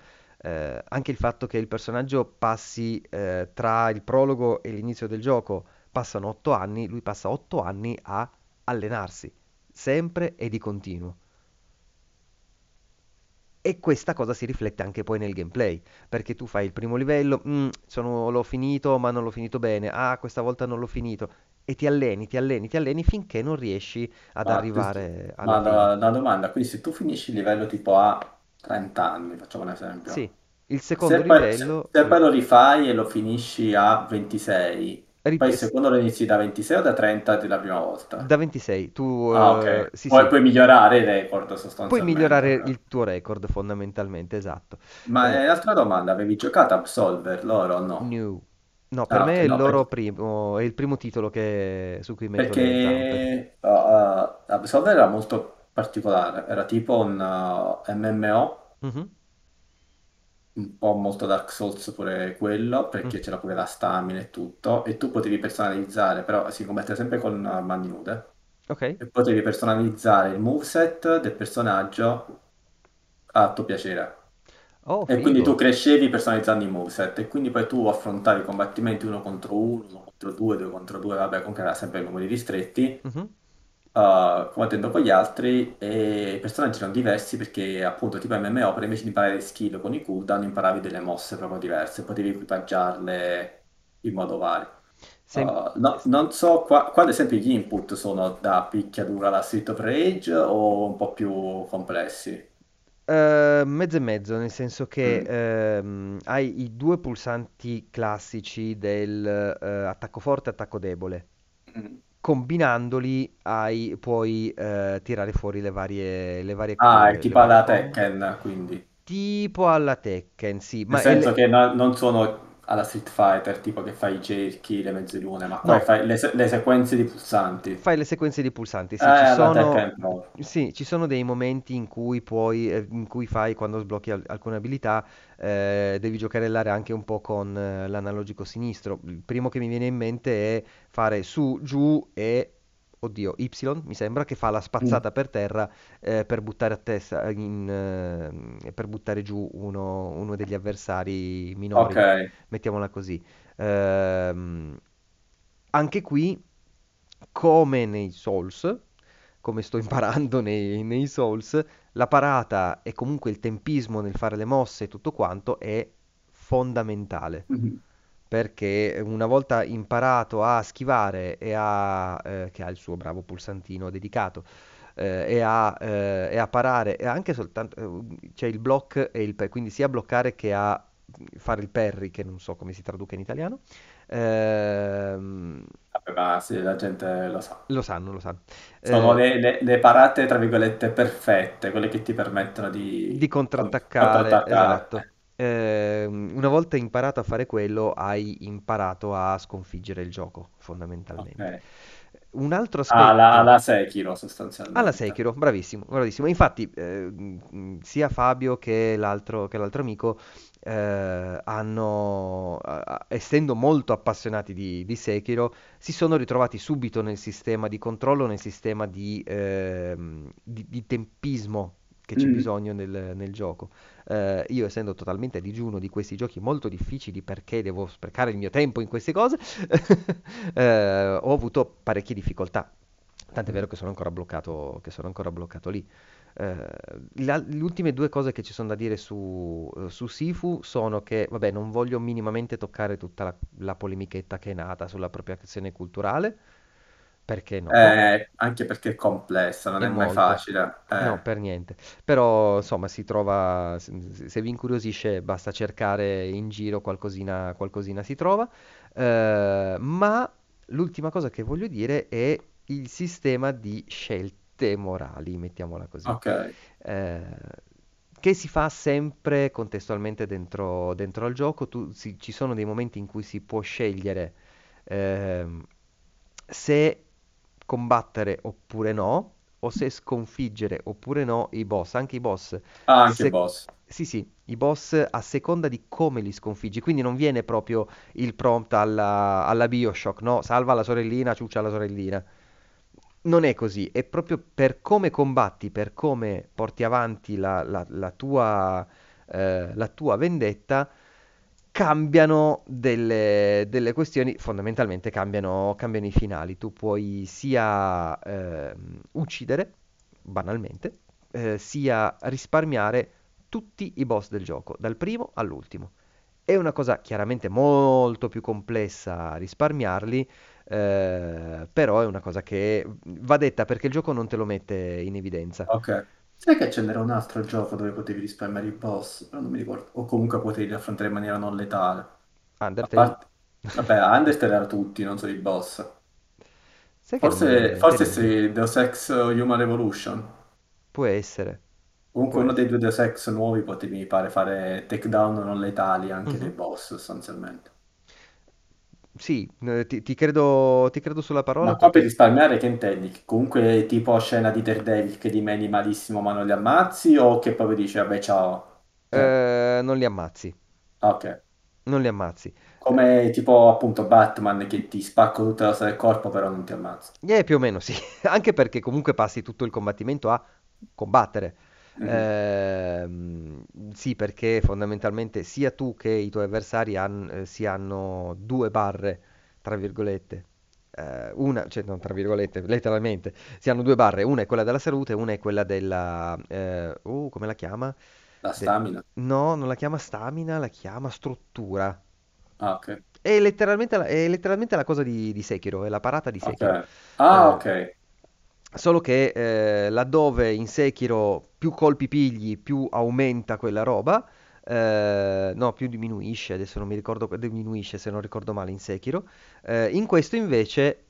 Eh, anche il fatto che il personaggio passi eh, tra il prologo e l'inizio del gioco passano otto anni, lui passa otto anni a allenarsi, sempre e di continuo. E questa cosa si riflette anche poi nel gameplay, perché tu fai il primo livello, "Mm, sono- l'ho finito ma non l'ho finito bene, ah questa volta non l'ho finito, e ti alleni, ti alleni, ti alleni finché non riesci ad Ma, questo- arrivare ma alla fine. da- una domanda, quindi se tu finisci il livello tipo a 30 anni, facciamo un Sì, esempio, il secondo se poi, se- livello, se sì. poi lo rifai e lo finisci a 26, poi il Rip- secondo lo inizi da 26 o da 30 della prima volta? Da 26, tu Ah, eh, ok. sì Puoi, sì, puoi migliorare il record puoi sostanzialmente. migliorare ok. il tuo record fondamentalmente, esatto. Ma Eh, altra domanda, avevi giocato Absolver loro o no? new. No, per Ah, me ok, è il no, loro perché, primo, è il primo titolo che- su cui metto perché uh, Absolver era molto particolare, era tipo un uh, MMO, Mhm, un po' molto Dark Souls pure quello, mm, perché c'era pure la stamina e tutto, e tu potevi personalizzare, però si combatte sempre con uh, mani nude, Ok, e potevi personalizzare il moveset del personaggio a tuo piacere. oh E quindi tu crescevi personalizzando i moveset. E quindi poi tu affrontavi i combattimenti uno contro uno, uno contro due, due contro due, vabbè, comunque era sempre numeri ristretti, Mhm, uh, combattendo con gli altri e i personaggi erano diversi perché appunto tipo MMO, per invece di imparare le skill con i cooldown, imparavi delle mosse proprio diverse, potevi equipaggiarle in modo vario. Sem- Uh, no- non so qua, qua ad esempio gli input sono da picchiadura alla Street of Rage o un po' più complessi? Eh, mezzo e mezzo, nel senso che Mm. ehm, hai i due pulsanti classici del eh, attacco forte e attacco debole. Mm. Combinandoli hai, puoi eh, tirare fuori le varie, le varie, Ah, è tipo alla. Tekken, quindi. Tipo alla Tekken, sì, Nel ma è senso le- che no- non sono alla Street Fighter, tipo che fai i cerchi, le mezzelune, ma qua no, fai le, le sequenze di pulsanti. fai le sequenze di pulsanti, Eh, sì, ci alla sono, sì, ci sono dei momenti in cui puoi, eh, in cui fai, quando sblocchi al- alcune abilità, eh, devi giocherellare anche un po' con eh, l'analogico sinistro. Il primo che mi viene in mente è fare su, giù e, oddio, Y, mi sembra, che fa la Mm. spazzata per terra eh, per buttare a testa, in, eh, per buttare giù uno, uno degli avversari minori, Ok. mettiamola così. Ehm, anche qui, come nei Souls, come sto imparando nei, nei Souls, la parata e comunque il tempismo nel fare le mosse e tutto quanto è fondamentale. Mhm. Perché una volta imparato a schivare e a, eh, che ha il suo bravo pulsantino dedicato, eh, e a, eh, e a parare, e anche soltanto, eh, c'è il block e il, quindi sia bloccare che a fare il parry, che non so come si traduca in italiano, ehm, Vabbè, ma sì, la gente lo sa. lo sanno, lo sanno. Sono Eh, le, le- le parate, tra virgolette, perfette, quelle che ti permettono di di cont- contrattaccare, contrattaccare. esatto. Ehm, una volta imparato a fare quello, hai imparato a sconfiggere il gioco, fondamentalmente. Ok. Un altro Alla, aspetto. alla Sekiro, Alla sostanzialmente. Sekiro, bravissimo, bravissimo. Infatti, eh, sia Fabio che l'altro che l'altro amico eh, hanno, essendo molto appassionati di, di Sekiro, si sono ritrovati subito nel sistema di controllo, nel sistema di, ehm, di- di tempismo che c'è Mm. bisogno nel, nel gioco. Eh, io, essendo totalmente a digiuno di questi giochi molto difficili perché devo sprecare il mio tempo in queste cose, (laughs) eh, ho avuto parecchie difficoltà. Tant'è vero che sono ancora bloccato, che sono ancora bloccato lì. Eh, la- le ultime due cose che ci sono da dire su, eh, su Sifu sono che, vabbè, non voglio minimamente toccare tutta la, la polemichetta che è nata sull'appropriazione culturale, Perché no? Eh, anche perché è complessa, non È è mai molto. facile. No, Eh, per niente. Però, insomma, si trova, se vi incuriosisce, basta cercare in giro qualcosina, qualcosina si trova. Eh, ma l'ultima cosa che voglio dire è il sistema di scelte morali, mettiamola così, ok, eh, che si fa sempre contestualmente dentro, dentro al gioco. Tu- si- ci sono dei momenti in cui si può scegliere ehm, se combattere oppure no, o se sconfiggere oppure no i boss. Anche i boss, ah, anche se- boss. sì, sì, i boss a seconda di come li sconfiggi. Quindi non viene proprio il prompt alla, alla BioShock, no? Salva la sorellina, ciuccia la sorellina. Non è così, è proprio per come combatti, per come porti avanti la, la- la tua, eh, la tua vendetta, cambiano delle, delle questioni, fondamentalmente cambiano, cambiano i finali. Tu puoi sia ehm, uccidere, banalmente, eh, sia risparmiare tutti i boss del gioco, dal primo all'ultimo. È una cosa chiaramente molto più complessa risparmiarli, eh, però è una cosa che va detta perché il gioco non te lo mette in evidenza. Ok. Sai che ce n'era un altro gioco dove potevi risparmiare i boss? Però non mi ricordo. O comunque potevi affrontare in maniera non letale. A Undertale? parte... Vabbè, Undertale era tutti, non solo i boss. Sai che non me lo viene Forse, in forse se Deus Ex Human Revolution. Può essere, Comunque può uno dei essere. due Deus Ex nuovi potevi, mi pare, fare takedown non letali anche dei Mhm. boss, sostanzialmente. Sì, eh, ti, ti credo, ti credo sulla parola Ma qua per risparmiare che intendi? Comunque tipo scena di Daredevil che dimeni malissimo ma non li ammazzi o che proprio dici vabbè ciao. Cioè, eh, non li ammazzi, ah, ok. non li ammazzi. Come tipo appunto Batman che ti spacco tutta la ossa del corpo però non ti ammazzo. eh, più o meno sì, (laughs) anche perché comunque passi tutto il combattimento a combattere. Mhm. Ehm, sì, perché fondamentalmente sia tu che i tuoi avversari han- eh, si hanno due barre, tra virgolette. Eh, una, cioè non tra virgolette, letteralmente, si hanno due barre, una è quella della salute, una è quella della... eh, uh, come la chiama? La stamina. no, non la chiama stamina, la chiama struttura. Ah, ok. È letteralmente, la- è letteralmente la cosa di, di Sekiro, è la parata di. Sekiro. Ah, Eh, ok. solo che eh, laddove in Sekiro più colpi pigli, più aumenta quella roba, eh, no, più diminuisce, adesso non mi ricordo, diminuisce se non ricordo male in Sekiro, eh, in questo invece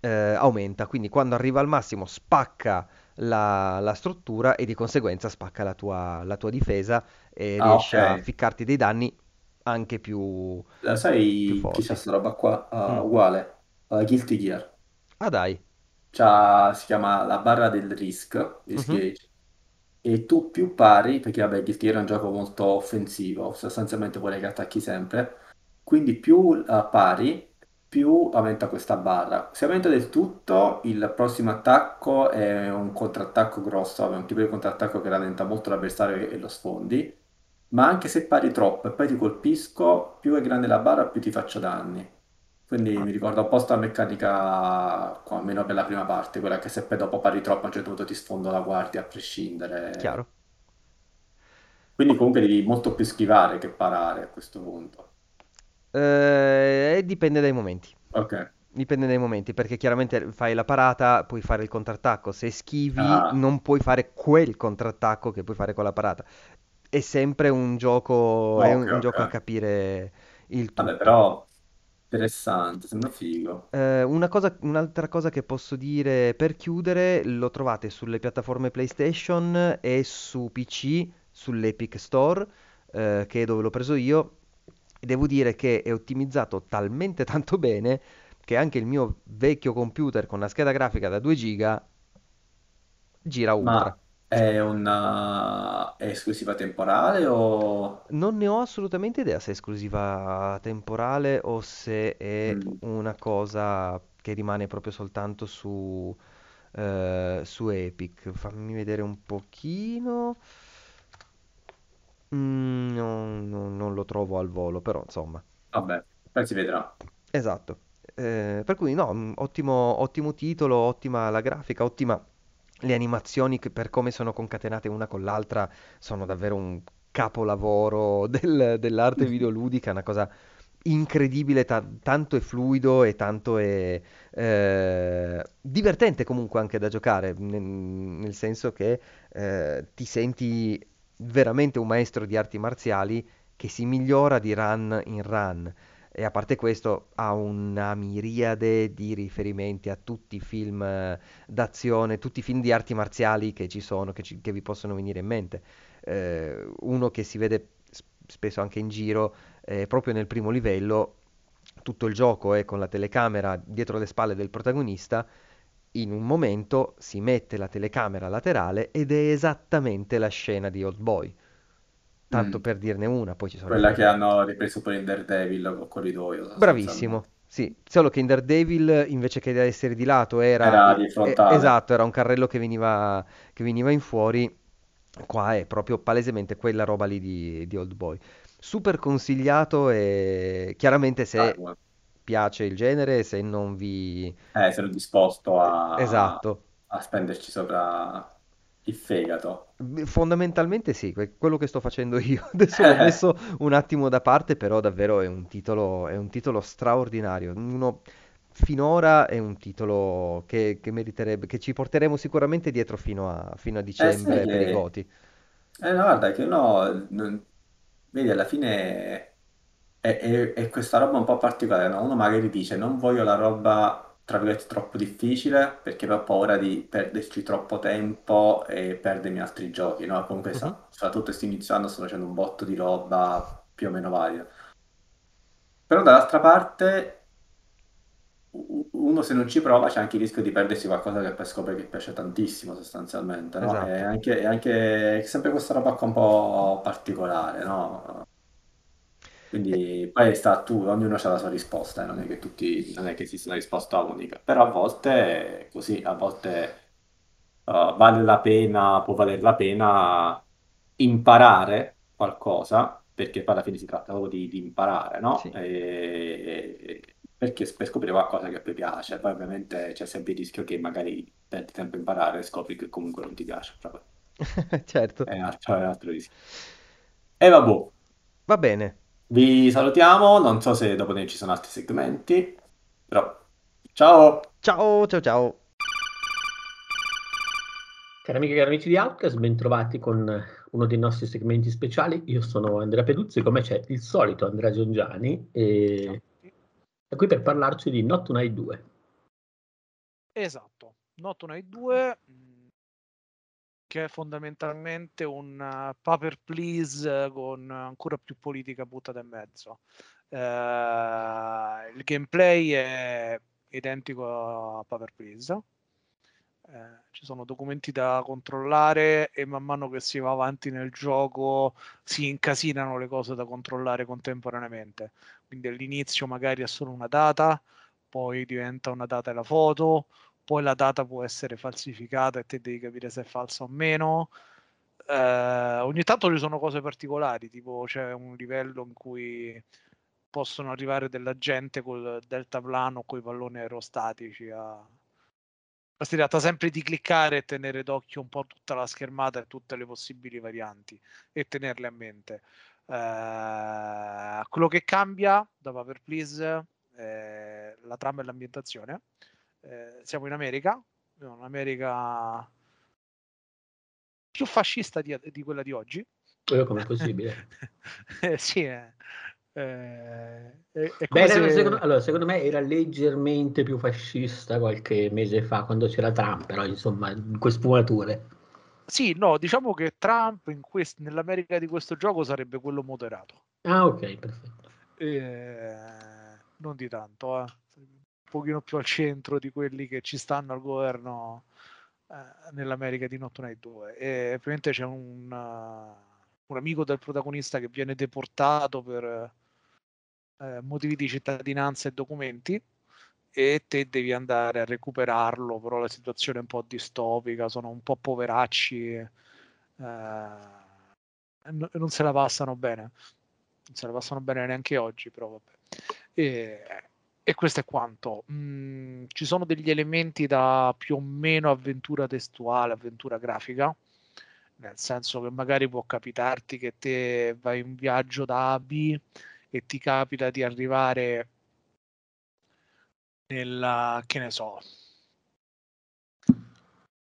eh, aumenta, quindi quando arriva al massimo spacca la, la struttura e di conseguenza spacca la tua, la tua difesa e Ah, riesce a ficcarti dei danni anche più, La più sai chi c'ha forti. sta roba qua? Ah, Mm. uguale. Uh, Guilty Gear. Ah dai. C'ha- si chiama la barra del risk, risk Mhm. gauge. E tu più pari, perché vabbè, Guilty Gear è un gioco molto offensivo, sostanzialmente vuole che attacchi sempre, quindi più eh, pari, più aumenta questa barra. Se aumenta del tutto, il prossimo attacco è un contrattacco grosso, è un tipo di contrattacco che rallenta molto l'avversario e lo sfondi, ma anche se pari troppo e poi ti colpisco, più è grande la barra, più ti faccio danni. Quindi mi ricorda un po' sta meccanica, qua, almeno per la prima parte, quella che se poi dopo pari troppo a un certo punto ti sfondo la guardia a prescindere. chiaro. Quindi comunque devi molto più schivare che parare a questo punto. Eh, dipende dai momenti. Ok. Dipende dai momenti, perché chiaramente fai la parata, puoi fare il contrattacco. Se schivi, Ah, non puoi fare quel contrattacco che puoi fare con la parata. È sempre un gioco, è un, ok, un ok. gioco a capire il Vabbè, tutto. però interessante, sembra figo. Eh, una cosa, un'altra cosa che posso dire per chiudere, lo trovate sulle piattaforme PlayStation e su PC, sull'Epic Store, eh, che è dove l'ho preso io. E devo dire che è ottimizzato talmente (laughs) tanto bene che anche il mio vecchio computer con la scheda grafica da 2 giga gira ultra. Ma è una... è esclusiva temporale o... Non ne ho assolutamente idea se è esclusiva temporale o se è Mm, una cosa che rimane proprio soltanto su, eh, su Epic. Fammi vedere un pochino. Mm, no, no, non lo trovo al volo, però insomma. vabbè, poi si vedrà. Esatto. Eh, per cui no, mm, ottimo, ottimo titolo, ottima la grafica, ottima le animazioni che per come sono concatenate una con l'altra sono davvero un capolavoro del- dell'arte (laughs) videoludica, una cosa incredibile, ta- tanto è fluido e tanto è eh, divertente comunque anche da giocare, nel, nel senso che eh, ti senti veramente un maestro di arti marziali che si migliora di run in run. E a parte questo ha una miriade di riferimenti a tutti i film eh, d'azione, tutti i film di arti marziali che ci sono, che, ci- che vi possono venire in mente. Eh, uno che si vede spesso anche in giro, eh, proprio nel primo livello, tutto il gioco è con la telecamera dietro le spalle del protagonista. In un momento si mette la telecamera laterale ed è esattamente la scena di Old Boy. Tanto Mm. per dirne una, poi ci sono Quella che hanno ripreso pure in Daredevil col corridoio, Bravissimo, sì, solo che in Daredevil invece che essere di lato era, Era di eh, frontale. esatto, era un carrello che veniva, che veniva in fuori, qua è proprio palesemente quella roba lì di, di Old Boy. Super consigliato e chiaramente se guarda. piace il genere, se non vi... Eh, sono disposto a, Esatto, a spenderci sopra il fegato. Fondamentalmente sì, que- quello che sto facendo io. (laughs) Adesso l'ho messo un attimo da parte, però davvero è un titolo, è un titolo straordinario. Uno, finora è un titolo che, che meriterebbe, che ci porteremo sicuramente dietro fino a, fino a Eh, dicembre sai per i. Goti. Eh, no, guarda, che no, non- vedi, alla fine è, è- è questa roba un po' particolare, no? Uno magari dice non voglio la roba, tra virgolette, troppo difficile perché ho paura di perderci troppo tempo e perdermi altri giochi, no? Comunque, sa, soprattutto sto iniziando, sto facendo un botto di roba più o meno varia. Però dall'altra parte, uno se non ci prova c'è anche il rischio di perdersi qualcosa che poi scopre che piace tantissimo sostanzialmente, no? È Esatto. anche, è anche sempre questa roba qua un po' particolare, no? Quindi poi sta a tu, ognuno ha la sua risposta, eh, Non è che tutti, non è che esiste una risposta unica, però a volte è così, a volte uh, vale la pena, può valer la pena imparare qualcosa, perché poi alla fine si tratta proprio di, di imparare, no? Sì, E- e- perché per scoprire qualcosa che poi piace, poi ovviamente c'è sempre il rischio che magari perdi tempo a imparare e scopri che comunque non ti piace, proprio. (laughs) certo. È un altro, è un altro rischio. E vabbè, Va bene. Vi salutiamo, non so se dopo ne ci sono altri segmenti, però ciao! Ciao, ciao, ciao. Cari amiche e cari amici di Outcast, bentrovati con uno dei nostri segmenti speciali. Io sono Andrea Peduzzi, come c'è il solito Andrea Giongiani, e è qui per parlarci di Not Tonight 2. Esatto, Not Night 2 mh, che è fondamentalmente un uh, paper please con ancora più politica buttata in mezzo. Eh, il gameplay è identico a paper please. Eh, ci sono documenti da controllare e man mano che si va avanti nel gioco si incasinano le cose da controllare contemporaneamente. Quindi all'inizio magari è solo una data, poi diventa una data e la foto, poi la data può essere falsificata e te devi capire se è falsa o meno. Eh, ogni tanto ci sono cose particolari, tipo c'è un livello in cui possono arrivare della gente col deltaplano con i palloni aerostatici a... Si tratta sempre di cliccare e tenere d'occhio un po' tutta la schermata e tutte le possibili varianti e tenerle a mente. Eh, quello che cambia da Paper Please è la trama e l'ambientazione. Eh, siamo in America, un'America più fascista di, di quella di oggi. Eh, com'è possibile? (laughs) Eh, sì, è, eh, è- è come Beh, se- secondo, allora, secondo me era leggermente più fascista qualche mese fa, quando c'era Trump, però insomma, in queste sfumature. Sì, no, diciamo che Trump in quest- nell'America di questo gioco sarebbe quello moderato. Ah, ok, perfetto. Eh, non di tanto, eh. Pochino più al centro di quelli che ci stanno al governo eh, nell'America di Not Night 2. E ovviamente c'è un, uh, un amico del protagonista che viene deportato per eh, motivi di cittadinanza e documenti e te devi andare a recuperarlo, però la situazione è un po' distopica, sono un po' poveracci, eh, no- non se la passano bene, non se la passano bene neanche oggi, però vabbè. E, e questo è quanto. Mm, ci sono degli elementi da più o meno avventura testuale, avventura grafica, nel senso che magari può capitarti che te vai in viaggio da A e ti capita di arrivare nella, che ne so,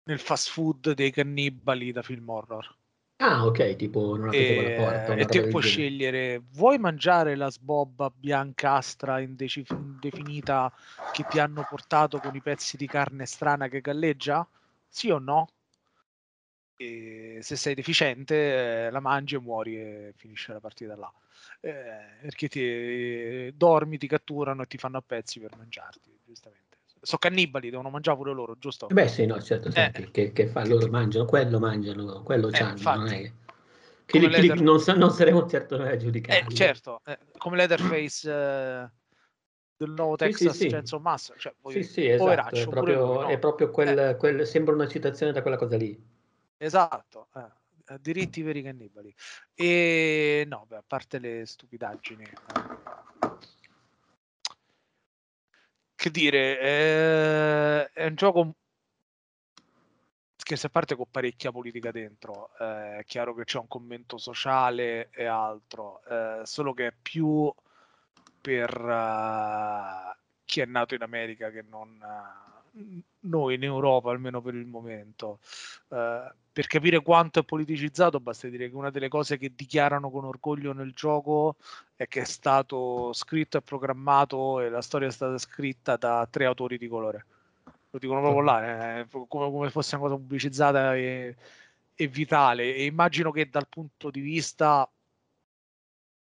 nel fast food dei cannibali da film horror. Ah, ok, tipo non e, la porta. e te puoi scegliere, vuoi mangiare la sbobba biancastra indeci- indefinita che ti hanno portato con i pezzi di carne strana che galleggia? Sì o no? E se sei deficiente eh, la mangi e muori e finisce la partita là. Eh, perché ti eh, dormi, ti catturano e ti fanno a pezzi per mangiarti, giustamente sono cannibali, devono mangiare pure loro, giusto? Beh, sì, no, certo, certo eh. che, che fa, loro mangiano, quello mangiano, quello eh, c'hanno, non è che... Li, Leather... non, non, saremo certo noi a giudicare. Eh, certo, eh, come Leatherface eh, del nuovo Texas sì, sì, Chainsaw Massacre. Cioè, sì, sì, esatto, è proprio, lui, no? è proprio quel, eh. quel, sembra una citazione da quella cosa lì. Esatto, eh, diritti per i cannibali. E no, beh, a parte le stupidaggini, che dire, è, è un gioco che se parte con parecchia politica dentro, eh, è chiaro che c'è un commento sociale e altro, eh, solo che è più per uh, chi è nato in America che non uh, noi in Europa, almeno per il momento. Uh, per capire quanto è politicizzato, basta dire che una delle cose che dichiarano con orgoglio nel gioco è che è stato scritto e programmato e la storia è stata scritta da tre autori di colore. Lo dicono proprio là, eh, come, come, fosse una cosa pubblicizzata e, e vitale. E immagino che dal punto di vista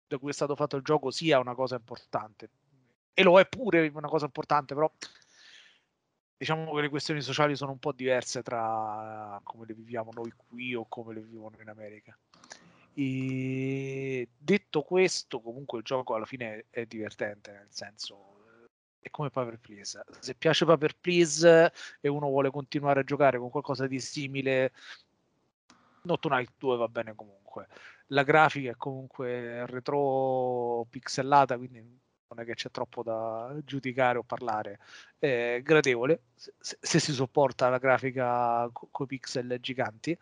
da cui è stato fatto il gioco sia una cosa importante. E lo è pure una cosa importante, però diciamo che le questioni sociali sono un po' diverse tra come le viviamo noi qui o come le vivono in America. E detto questo, comunque il gioco alla fine è divertente, nel senso è come Paper Please. Se piace Paper Please e uno vuole continuare a giocare con qualcosa di simile, Not Night 2 va bene comunque. La grafica è comunque retro pixellata, quindi non è che c'è troppo da giudicare o parlare, è gradevole se, se si sopporta la grafica con i pixel giganti.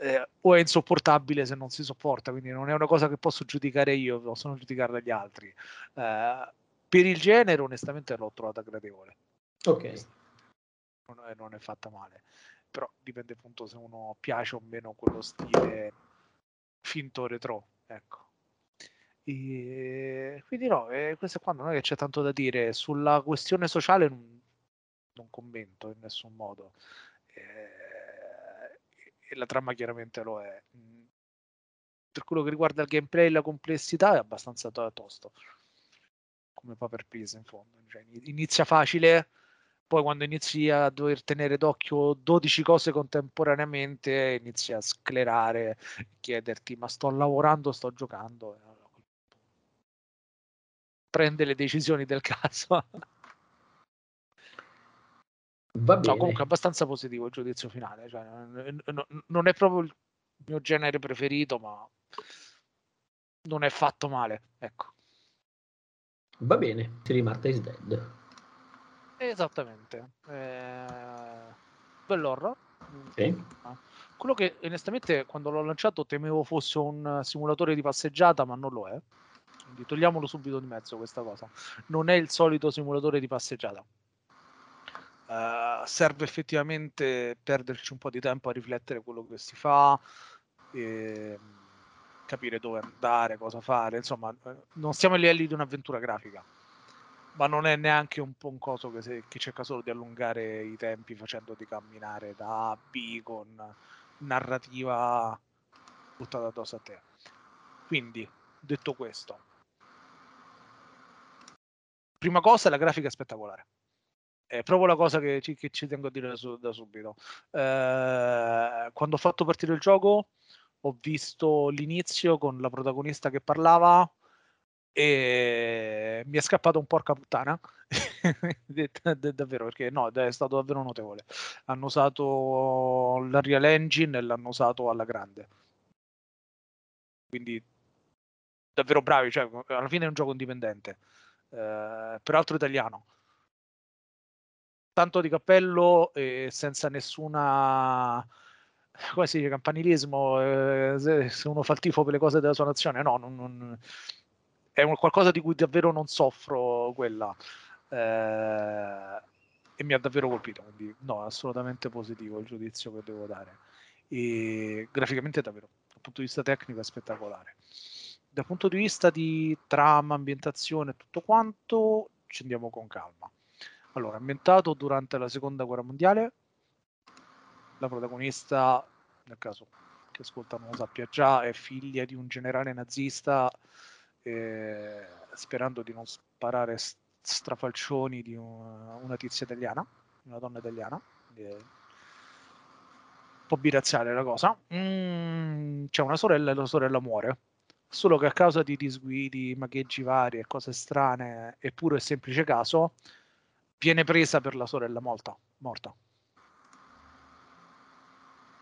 Eh, o è insopportabile se non si sopporta, quindi non è una cosa che posso giudicare io, possono giudicarla gli altri. Eh, per il genere, onestamente, l'ho trovata gradevole. Ok. Non è, non è fatta male, però dipende appunto se uno piace o meno quello stile finto retro. Ecco. E quindi no, eh, questo qua non è che c'è tanto da dire. Sulla questione sociale non, non commento in nessun modo. Eh, la trama chiaramente lo è. Mm, per quello che riguarda il gameplay e la complessità è abbastanza to- tosto. Come Paper Please in fondo. Cioè, inizia facile, poi quando inizi a dover tenere d'occhio 12 cose contemporaneamente inizi a sclerare, chiederti ma sto lavorando, sto giocando prende le decisioni del caso. Va bene. No, comunque abbastanza positivo il giudizio finale. Cioè, non è proprio il mio genere preferito, ma non è fatto male. Ecco. Va bene, si Marta is Dead. Esattamente. Eh... Bell'horror. Sì. Quello che onestamente quando l'ho lanciato temevo fosse un simulatore di passeggiata, ma non lo è. Quindi togliamolo subito di mezzo questa cosa. Non è il solito simulatore di passeggiata. Uh, serve effettivamente perderci un po' di tempo a riflettere quello che si fa, capire dove andare, cosa fare. Insomma, eh, non siamo ai livelli di un'avventura grafica, ma non è neanche un po' un coso che, se, che cerca solo di allungare i tempi facendoti camminare da B con narrativa buttata addosso a te. Quindi, detto questo, prima cosa la grafica è spettacolare. È proprio la cosa che ci, che ci tengo a dire su, da subito. Eh, quando ho fatto partire il gioco ho visto l'inizio con la protagonista che parlava e mi è scappato un porca puttana (laughs) davvero perché no è stato davvero notevole hanno usato l'Unreal Engine e l'hanno usato alla grande quindi davvero bravi cioè alla fine è un gioco indipendente eh, peraltro italiano. Tanto di cappello e senza nessuna (laughs) come si dice, campanilismo, eh, se, uno fa il tifo per le cose della sua nazione, no, non, non, è un qualcosa di cui davvero non soffro quella. Eh, e mi ha davvero colpito, quindi no, assolutamente positivo il giudizio che devo dare. E graficamente davvero, dal punto di vista tecnico è spettacolare. Dal punto di vista di trama, ambientazione e tutto quanto, ci andiamo con calma. Allora, ambientato durante la seconda guerra mondiale, la protagonista, nel caso che ascolta non lo sappia già, è figlia di un generale nazista, eh, sperando di non sparare strafalcioni di una, una tizia italiana, una donna italiana. un po' biraziale la cosa. Mm, c'è una sorella e la sorella muore. Solo che a causa di disguidi, magheggi vari e cose strane, e puro e semplice caso, viene presa per la sorella morta. morta.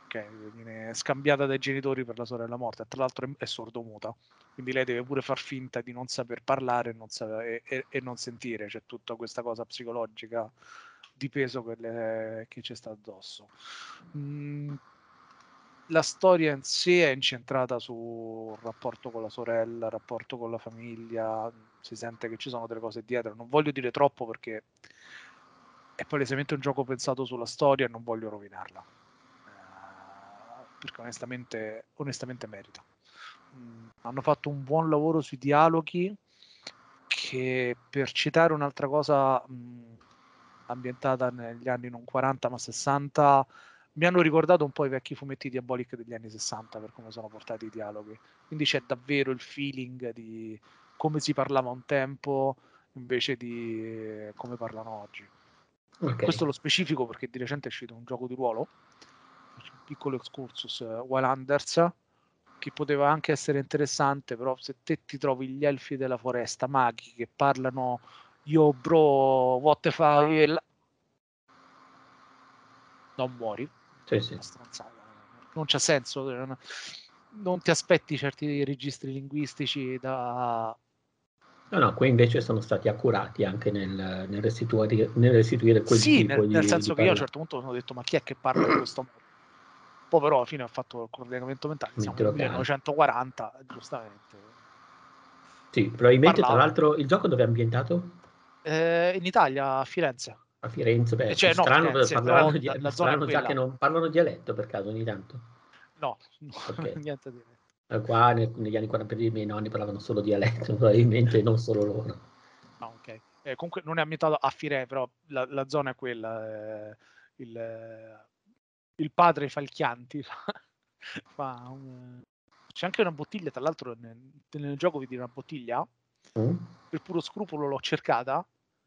Ok, viene scambiata dai genitori per la sorella morta. Tra l'altro è sordomuta quindi lei deve pure far finta di non saper parlare e non, saper, e, e non sentire, c'è tutta questa cosa psicologica di peso che, le, che ci sta addosso. Mm, la storia in sé è incentrata sul rapporto con la sorella, il rapporto con la famiglia, si sente che ci sono delle cose dietro, non voglio dire troppo perché è palesemente un gioco pensato sulla storia e non voglio rovinarla, eh, perché onestamente, onestamente merita. Hanno fatto un buon lavoro sui dialoghi che per citare un'altra cosa mh, ambientata negli anni non 40 ma 60 mi hanno ricordato un po' i vecchi fumetti diabolic degli anni 60 per come sono portati i dialoghi quindi c'è davvero il feeling di come si parlava un tempo invece di eh, come parlano oggi okay. questo lo specifico perché di recente è uscito un gioco di ruolo un piccolo excursus uh, Wildlanders che poteva anche essere interessante, però se te ti trovi gli elfi della foresta, maghi che parlano io bro, what the fuck, non muori. Sì, sì. Non c'ha senso, non ti aspetti certi registri linguistici da... No, no, qui invece sono stati accurati anche nel, nel, restituire, nel restituire quel sì, tipo nel, di, nel senso di che io a un certo punto ho detto ma chi è che parla in questo modo? Poi però alla fine ha fatto il collegamento mentale, siamo nel 1940, giustamente. Sì, probabilmente Parlavo. tra l'altro il gioco dove è ambientato? Eh, in Italia, a Firenze. A Firenze, beh, cioè, no, strano, Firenze, parlano, di, la, strano già che non parlano dialetto per caso ogni tanto. No, no okay. (laughs) niente di eh, Qua negli anni 40 i miei nonni parlavano solo dialetto, (laughs) probabilmente non solo loro. No, ok. Eh, comunque non è ambientato a Firenze, però la, la zona è quella. Eh, il, il padre (laughs) fa il Chianti. fa un... C'è anche una bottiglia, tra l'altro nel, nel gioco vedi una bottiglia, mm. per puro scrupolo l'ho cercata,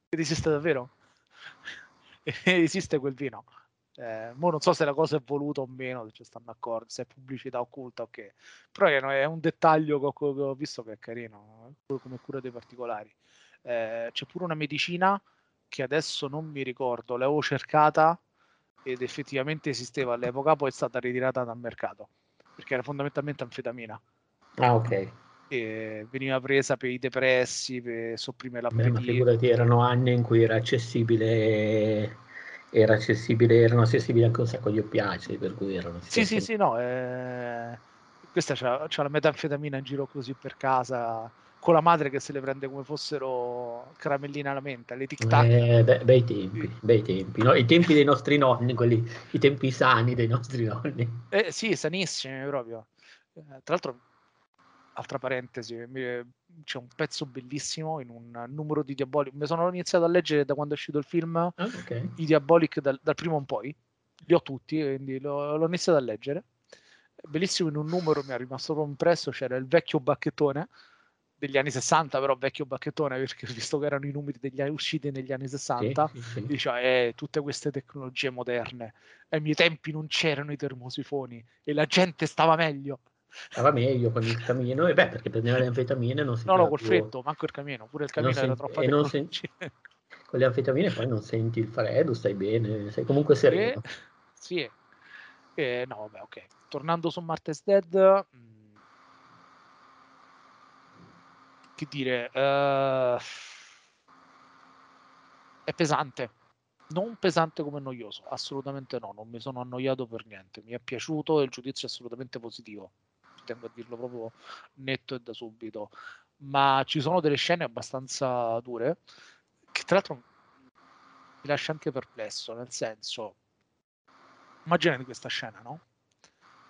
ed esiste davvero. (laughs) esiste quel vino. Eh, non so se la cosa è voluta o meno, se ci stanno d'accordo, se è pubblicità occulta o okay. Però è, un dettaglio che ho, che ho, visto che è carino, eh, come cura dei particolari. Eh, c'è pure una medicina che adesso non mi ricordo, l'avevo cercata ed effettivamente esisteva all'epoca, poi è stata ritirata dal mercato perché era fondamentalmente anfetamina. Ah, ok. E veniva presa per i depressi, per sopprimere l'appetito. Ma figurati, erano anni in cui era accessibile, era accessibile, erano accessibili anche un sacco di oppiacei, per cui erano... Sì, sì, sì, no, eh... questa c'ha, c'ha la metanfetamina in giro così per casa con la madre che se le prende come fossero caramelline alla menta, le tic tac. Eh, be- bei tempi, bei tempi, no? i tempi dei nostri nonni, quelli, i tempi sani dei nostri nonni. Eh, sì, sanissimi proprio. Eh, tra l'altro, altra parentesi, c'è un pezzo bellissimo in un numero di Diabolic. Mi sono iniziato a leggere da quando è uscito il film ah, okay. i Diabolic dal, dal, primo in poi, li ho tutti, quindi l'ho, l'ho iniziato a leggere. Bellissimo in un numero, mi è rimasto proprio impresso, c'era il vecchio bacchettone degli anni 60, però vecchio bacchettone, perché (laughs) visto che erano i numeri degli usciti negli anni 60, sì, sì, diceva, eh, tutte queste tecnologie moderne, ai miei tempi non c'erano i termosifoni e la gente stava meglio. Stava meglio con il camino, e beh, perché prendeva le anfetamine non si No, no, col più... freddo, manco il camino, pure il camino era troppo troppa sen... (laughs) Con le anfetamine poi non senti il freddo, stai bene, sei comunque sereno. E... Sì, e... no, vabbè, ok. Tornando su Martes Dead... Mh mm, che dire, uh, è pesante. Non pesante come noioso, assolutamente no, non mi sono annoiato per niente, mi è piaciuto e il giudizio è assolutamente positivo, tengo a dirlo proprio netto e da subito. ma ci sono delle scene abbastanza dure che tra l'altro mi lascia anche perplesso, nel senso, immaginate questa scena, no?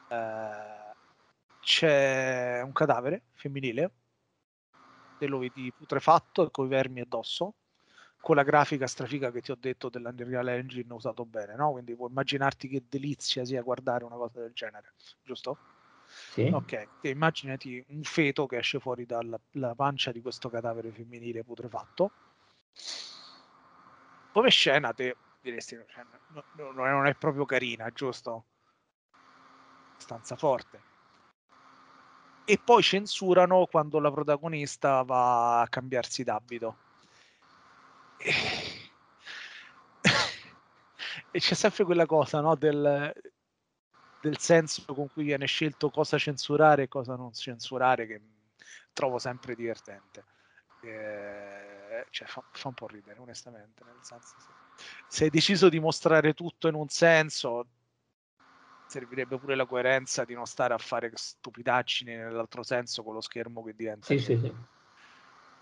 Eh, c'è un cadavere femminile, te lo vedi putrefatto e con i vermi addosso, con la grafica strafica che ti ho detto dell'Unreal Engine usato bene, no? Quindi puoi immaginarti che delizia sia guardare una cosa del genere, giusto? Sì. Ok, te immaginati un feto che esce fuori dalla pancia di questo cadavere femminile putrefatto. Come scena te diresti, cioè, no, no, non è proprio carina, giusto? Abbastanza forte. E poi censurano quando la protagonista va a cambiarsi d'abito. E, (laughs) e c'è sempre quella cosa, no? Del, del senso con cui viene scelto cosa censurare e cosa non censurare che trovo sempre divertente. Eh, cioè, fa, fa, un po' ridere, onestamente. Nel senso, se, se hai deciso di mostrare tutto in un senso, servirebbe pure la coerenza di non stare a fare stupidaggini nell'altro senso con lo schermo che diventa. Sì, sì, sì.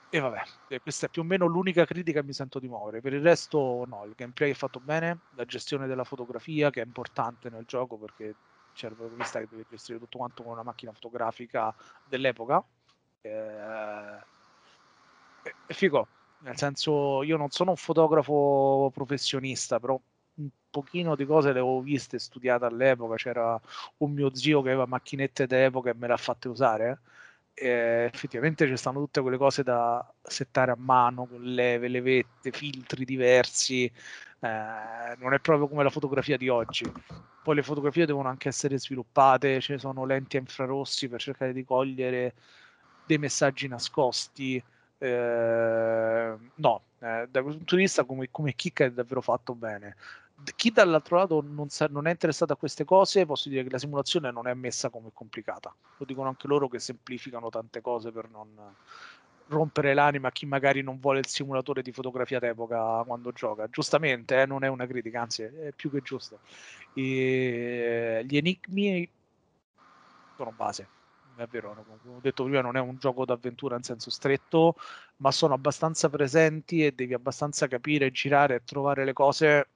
E vabbè, questa è più o meno l'unica critica che mi sento di muovere. Per il resto, no, il gameplay è fatto bene, la gestione della fotografia, che è importante nel gioco perché c'è il protagonista che deve gestire tutto quanto con una macchina fotografica dell'epoca. Eh, è figo, nel senso, io non sono un fotografo professionista, però un pochino di cose le avevo viste, studiate all'epoca. C'era un mio zio che aveva macchinette d'epoca e me le ha fatte usare eh, effettivamente ci stanno tutte quelle cose da settare a mano con leve, levette, filtri diversi. Eh, non è proprio come la fotografia di oggi. Poi le fotografie devono anche essere sviluppate, ci sono lenti a infrarossi per cercare di cogliere dei messaggi nascosti. Eh, no, eh, da questo punto di vista, come, come kick è davvero fatto bene chi dall'altro lato non, sa, non, è interessato a queste cose, posso dire che la simulazione non è messa come complicata. Lo dicono anche loro che semplificano tante cose per non rompere l'anima a chi magari non vuole il simulatore di fotografia d'epoca quando gioca. Giustamente, eh, non è una critica, anzi è più che giusto. E gli enigmi sono base. È vero, come ho detto prima, non è un gioco d'avventura in senso stretto, ma sono abbastanza presenti e devi abbastanza capire, girare e trovare le cose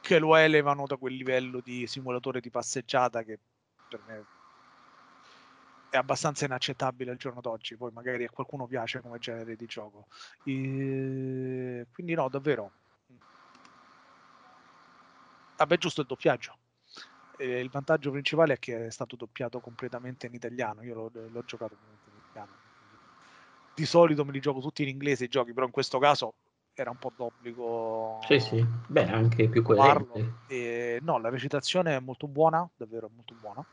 che lo elevano da quel livello di simulatore di passeggiata che per me è abbastanza inaccettabile al giorno d'oggi. Poi magari a qualcuno piace come genere di gioco. E... Quindi no, davvero. Vabbè, giusto il doppiaggio. E il vantaggio principale è che è stato doppiato completamente in italiano. Io l'ho, l'ho giocato in italiano. Di solito me li gioco tutti in inglese i giochi, però in questo caso era un po' d'obbligo. Sì, sì, beh, anche più coerente. E, no, la recitazione è molto buona, davvero molto buona.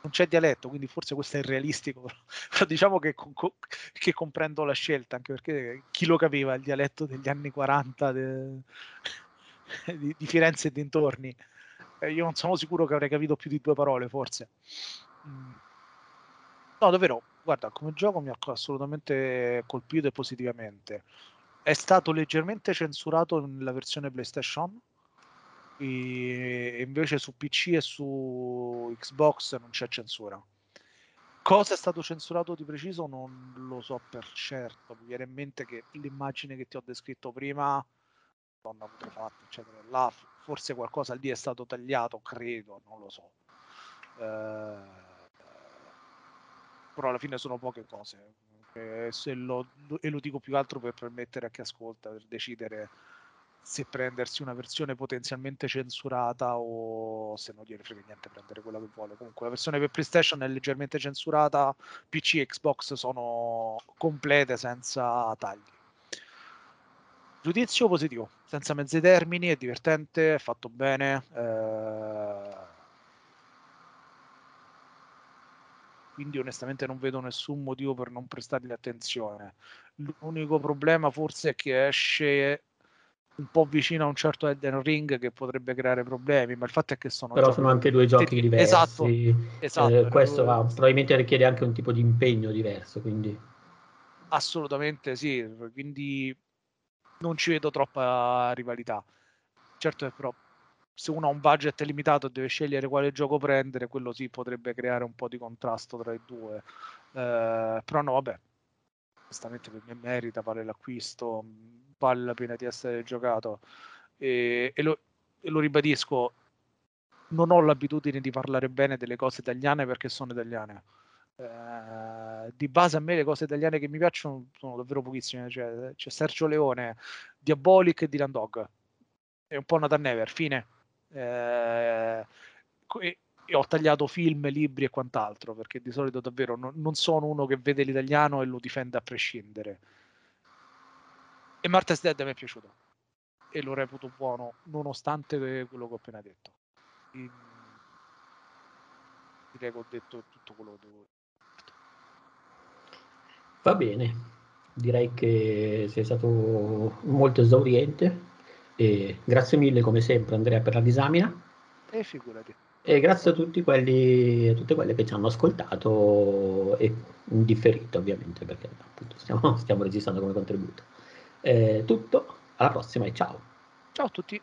Non c'è dialetto, quindi forse questo è irrealistico, (laughs) però diciamo che, che, comprendo la scelta, anche perché chi lo capiva il dialetto degli anni 40 de, (laughs) di, di, Firenze e dintorni? Eh, io non sono sicuro che avrei capito più di due parole, forse. Mm. No, davvero, guarda, come gioco mi ha assolutamente colpito e positivamente è stato leggermente censurato nella versione PlayStation e invece su PC e su Xbox non c'è censura. Cosa è stato censurato di preciso non lo so per certo. Mi viene in mente che l'immagine che ti ho descritto prima, donna putrefatta, eccetera, là forse qualcosa lì è stato tagliato, credo, non lo so. Eh, però alla fine sono poche cose eh, lo, e lo dico più altro per permettere a chi ascolta per decidere se prendersi una versione potenzialmente censurata o se non gliene frega niente prendere quella che vuole. Comunque la versione per PlayStation è leggermente censurata, PC e Xbox sono complete senza tagli. Giudizio positivo, senza mezzi termini, è divertente, è fatto bene. Eh quindi onestamente non vedo nessun motivo per non prestargli attenzione. L'unico problema forse è che esce un po' vicino a un certo Elden Ring che potrebbe creare problemi, ma il fatto è che sono però sono anche due giochi diversi. Esatto, esatto eh, questo va, probabilmente richiede anche un tipo di impegno diverso, quindi assolutamente sì, quindi non ci vedo troppa rivalità. Certo è però se uno ha un budget limitato e deve scegliere quale gioco prendere, quello sì potrebbe creare un po' di contrasto tra i due. Eh, però no, vabbè, onestamente per me merita, vale l'acquisto, vale la pena di essere giocato. E, e, lo, e lo ribadisco, non ho l'abitudine di parlare bene delle cose italiane perché sono italiane. Eh, di base a me le cose italiane che mi piacciono sono davvero pochissime. Cioè, c'è Sergio Leone, Diabolic e Dylan Dog. È un po' Nathan Never, fine. Eh, e, ho tagliato film, libri e quant'altro perché di solito davvero non, non sono uno che vede l'italiano e lo difende a prescindere. E Martha's Dead mi è piaciuto e lo reputo buono nonostante quello che ho appena detto. In... Direi che ho detto tutto quello che dovevo. Va bene, direi che sei stato molto esauriente. E grazie mille come sempre Andrea per la disamina. E figurati. E grazie a tutti quelli, a tutte quelle che ci hanno ascoltato e differito ovviamente perché appunto stiamo, (laughs) stiamo registrando come contributo. Eh, tutto, alla prossima e ciao. Ciao a tutti.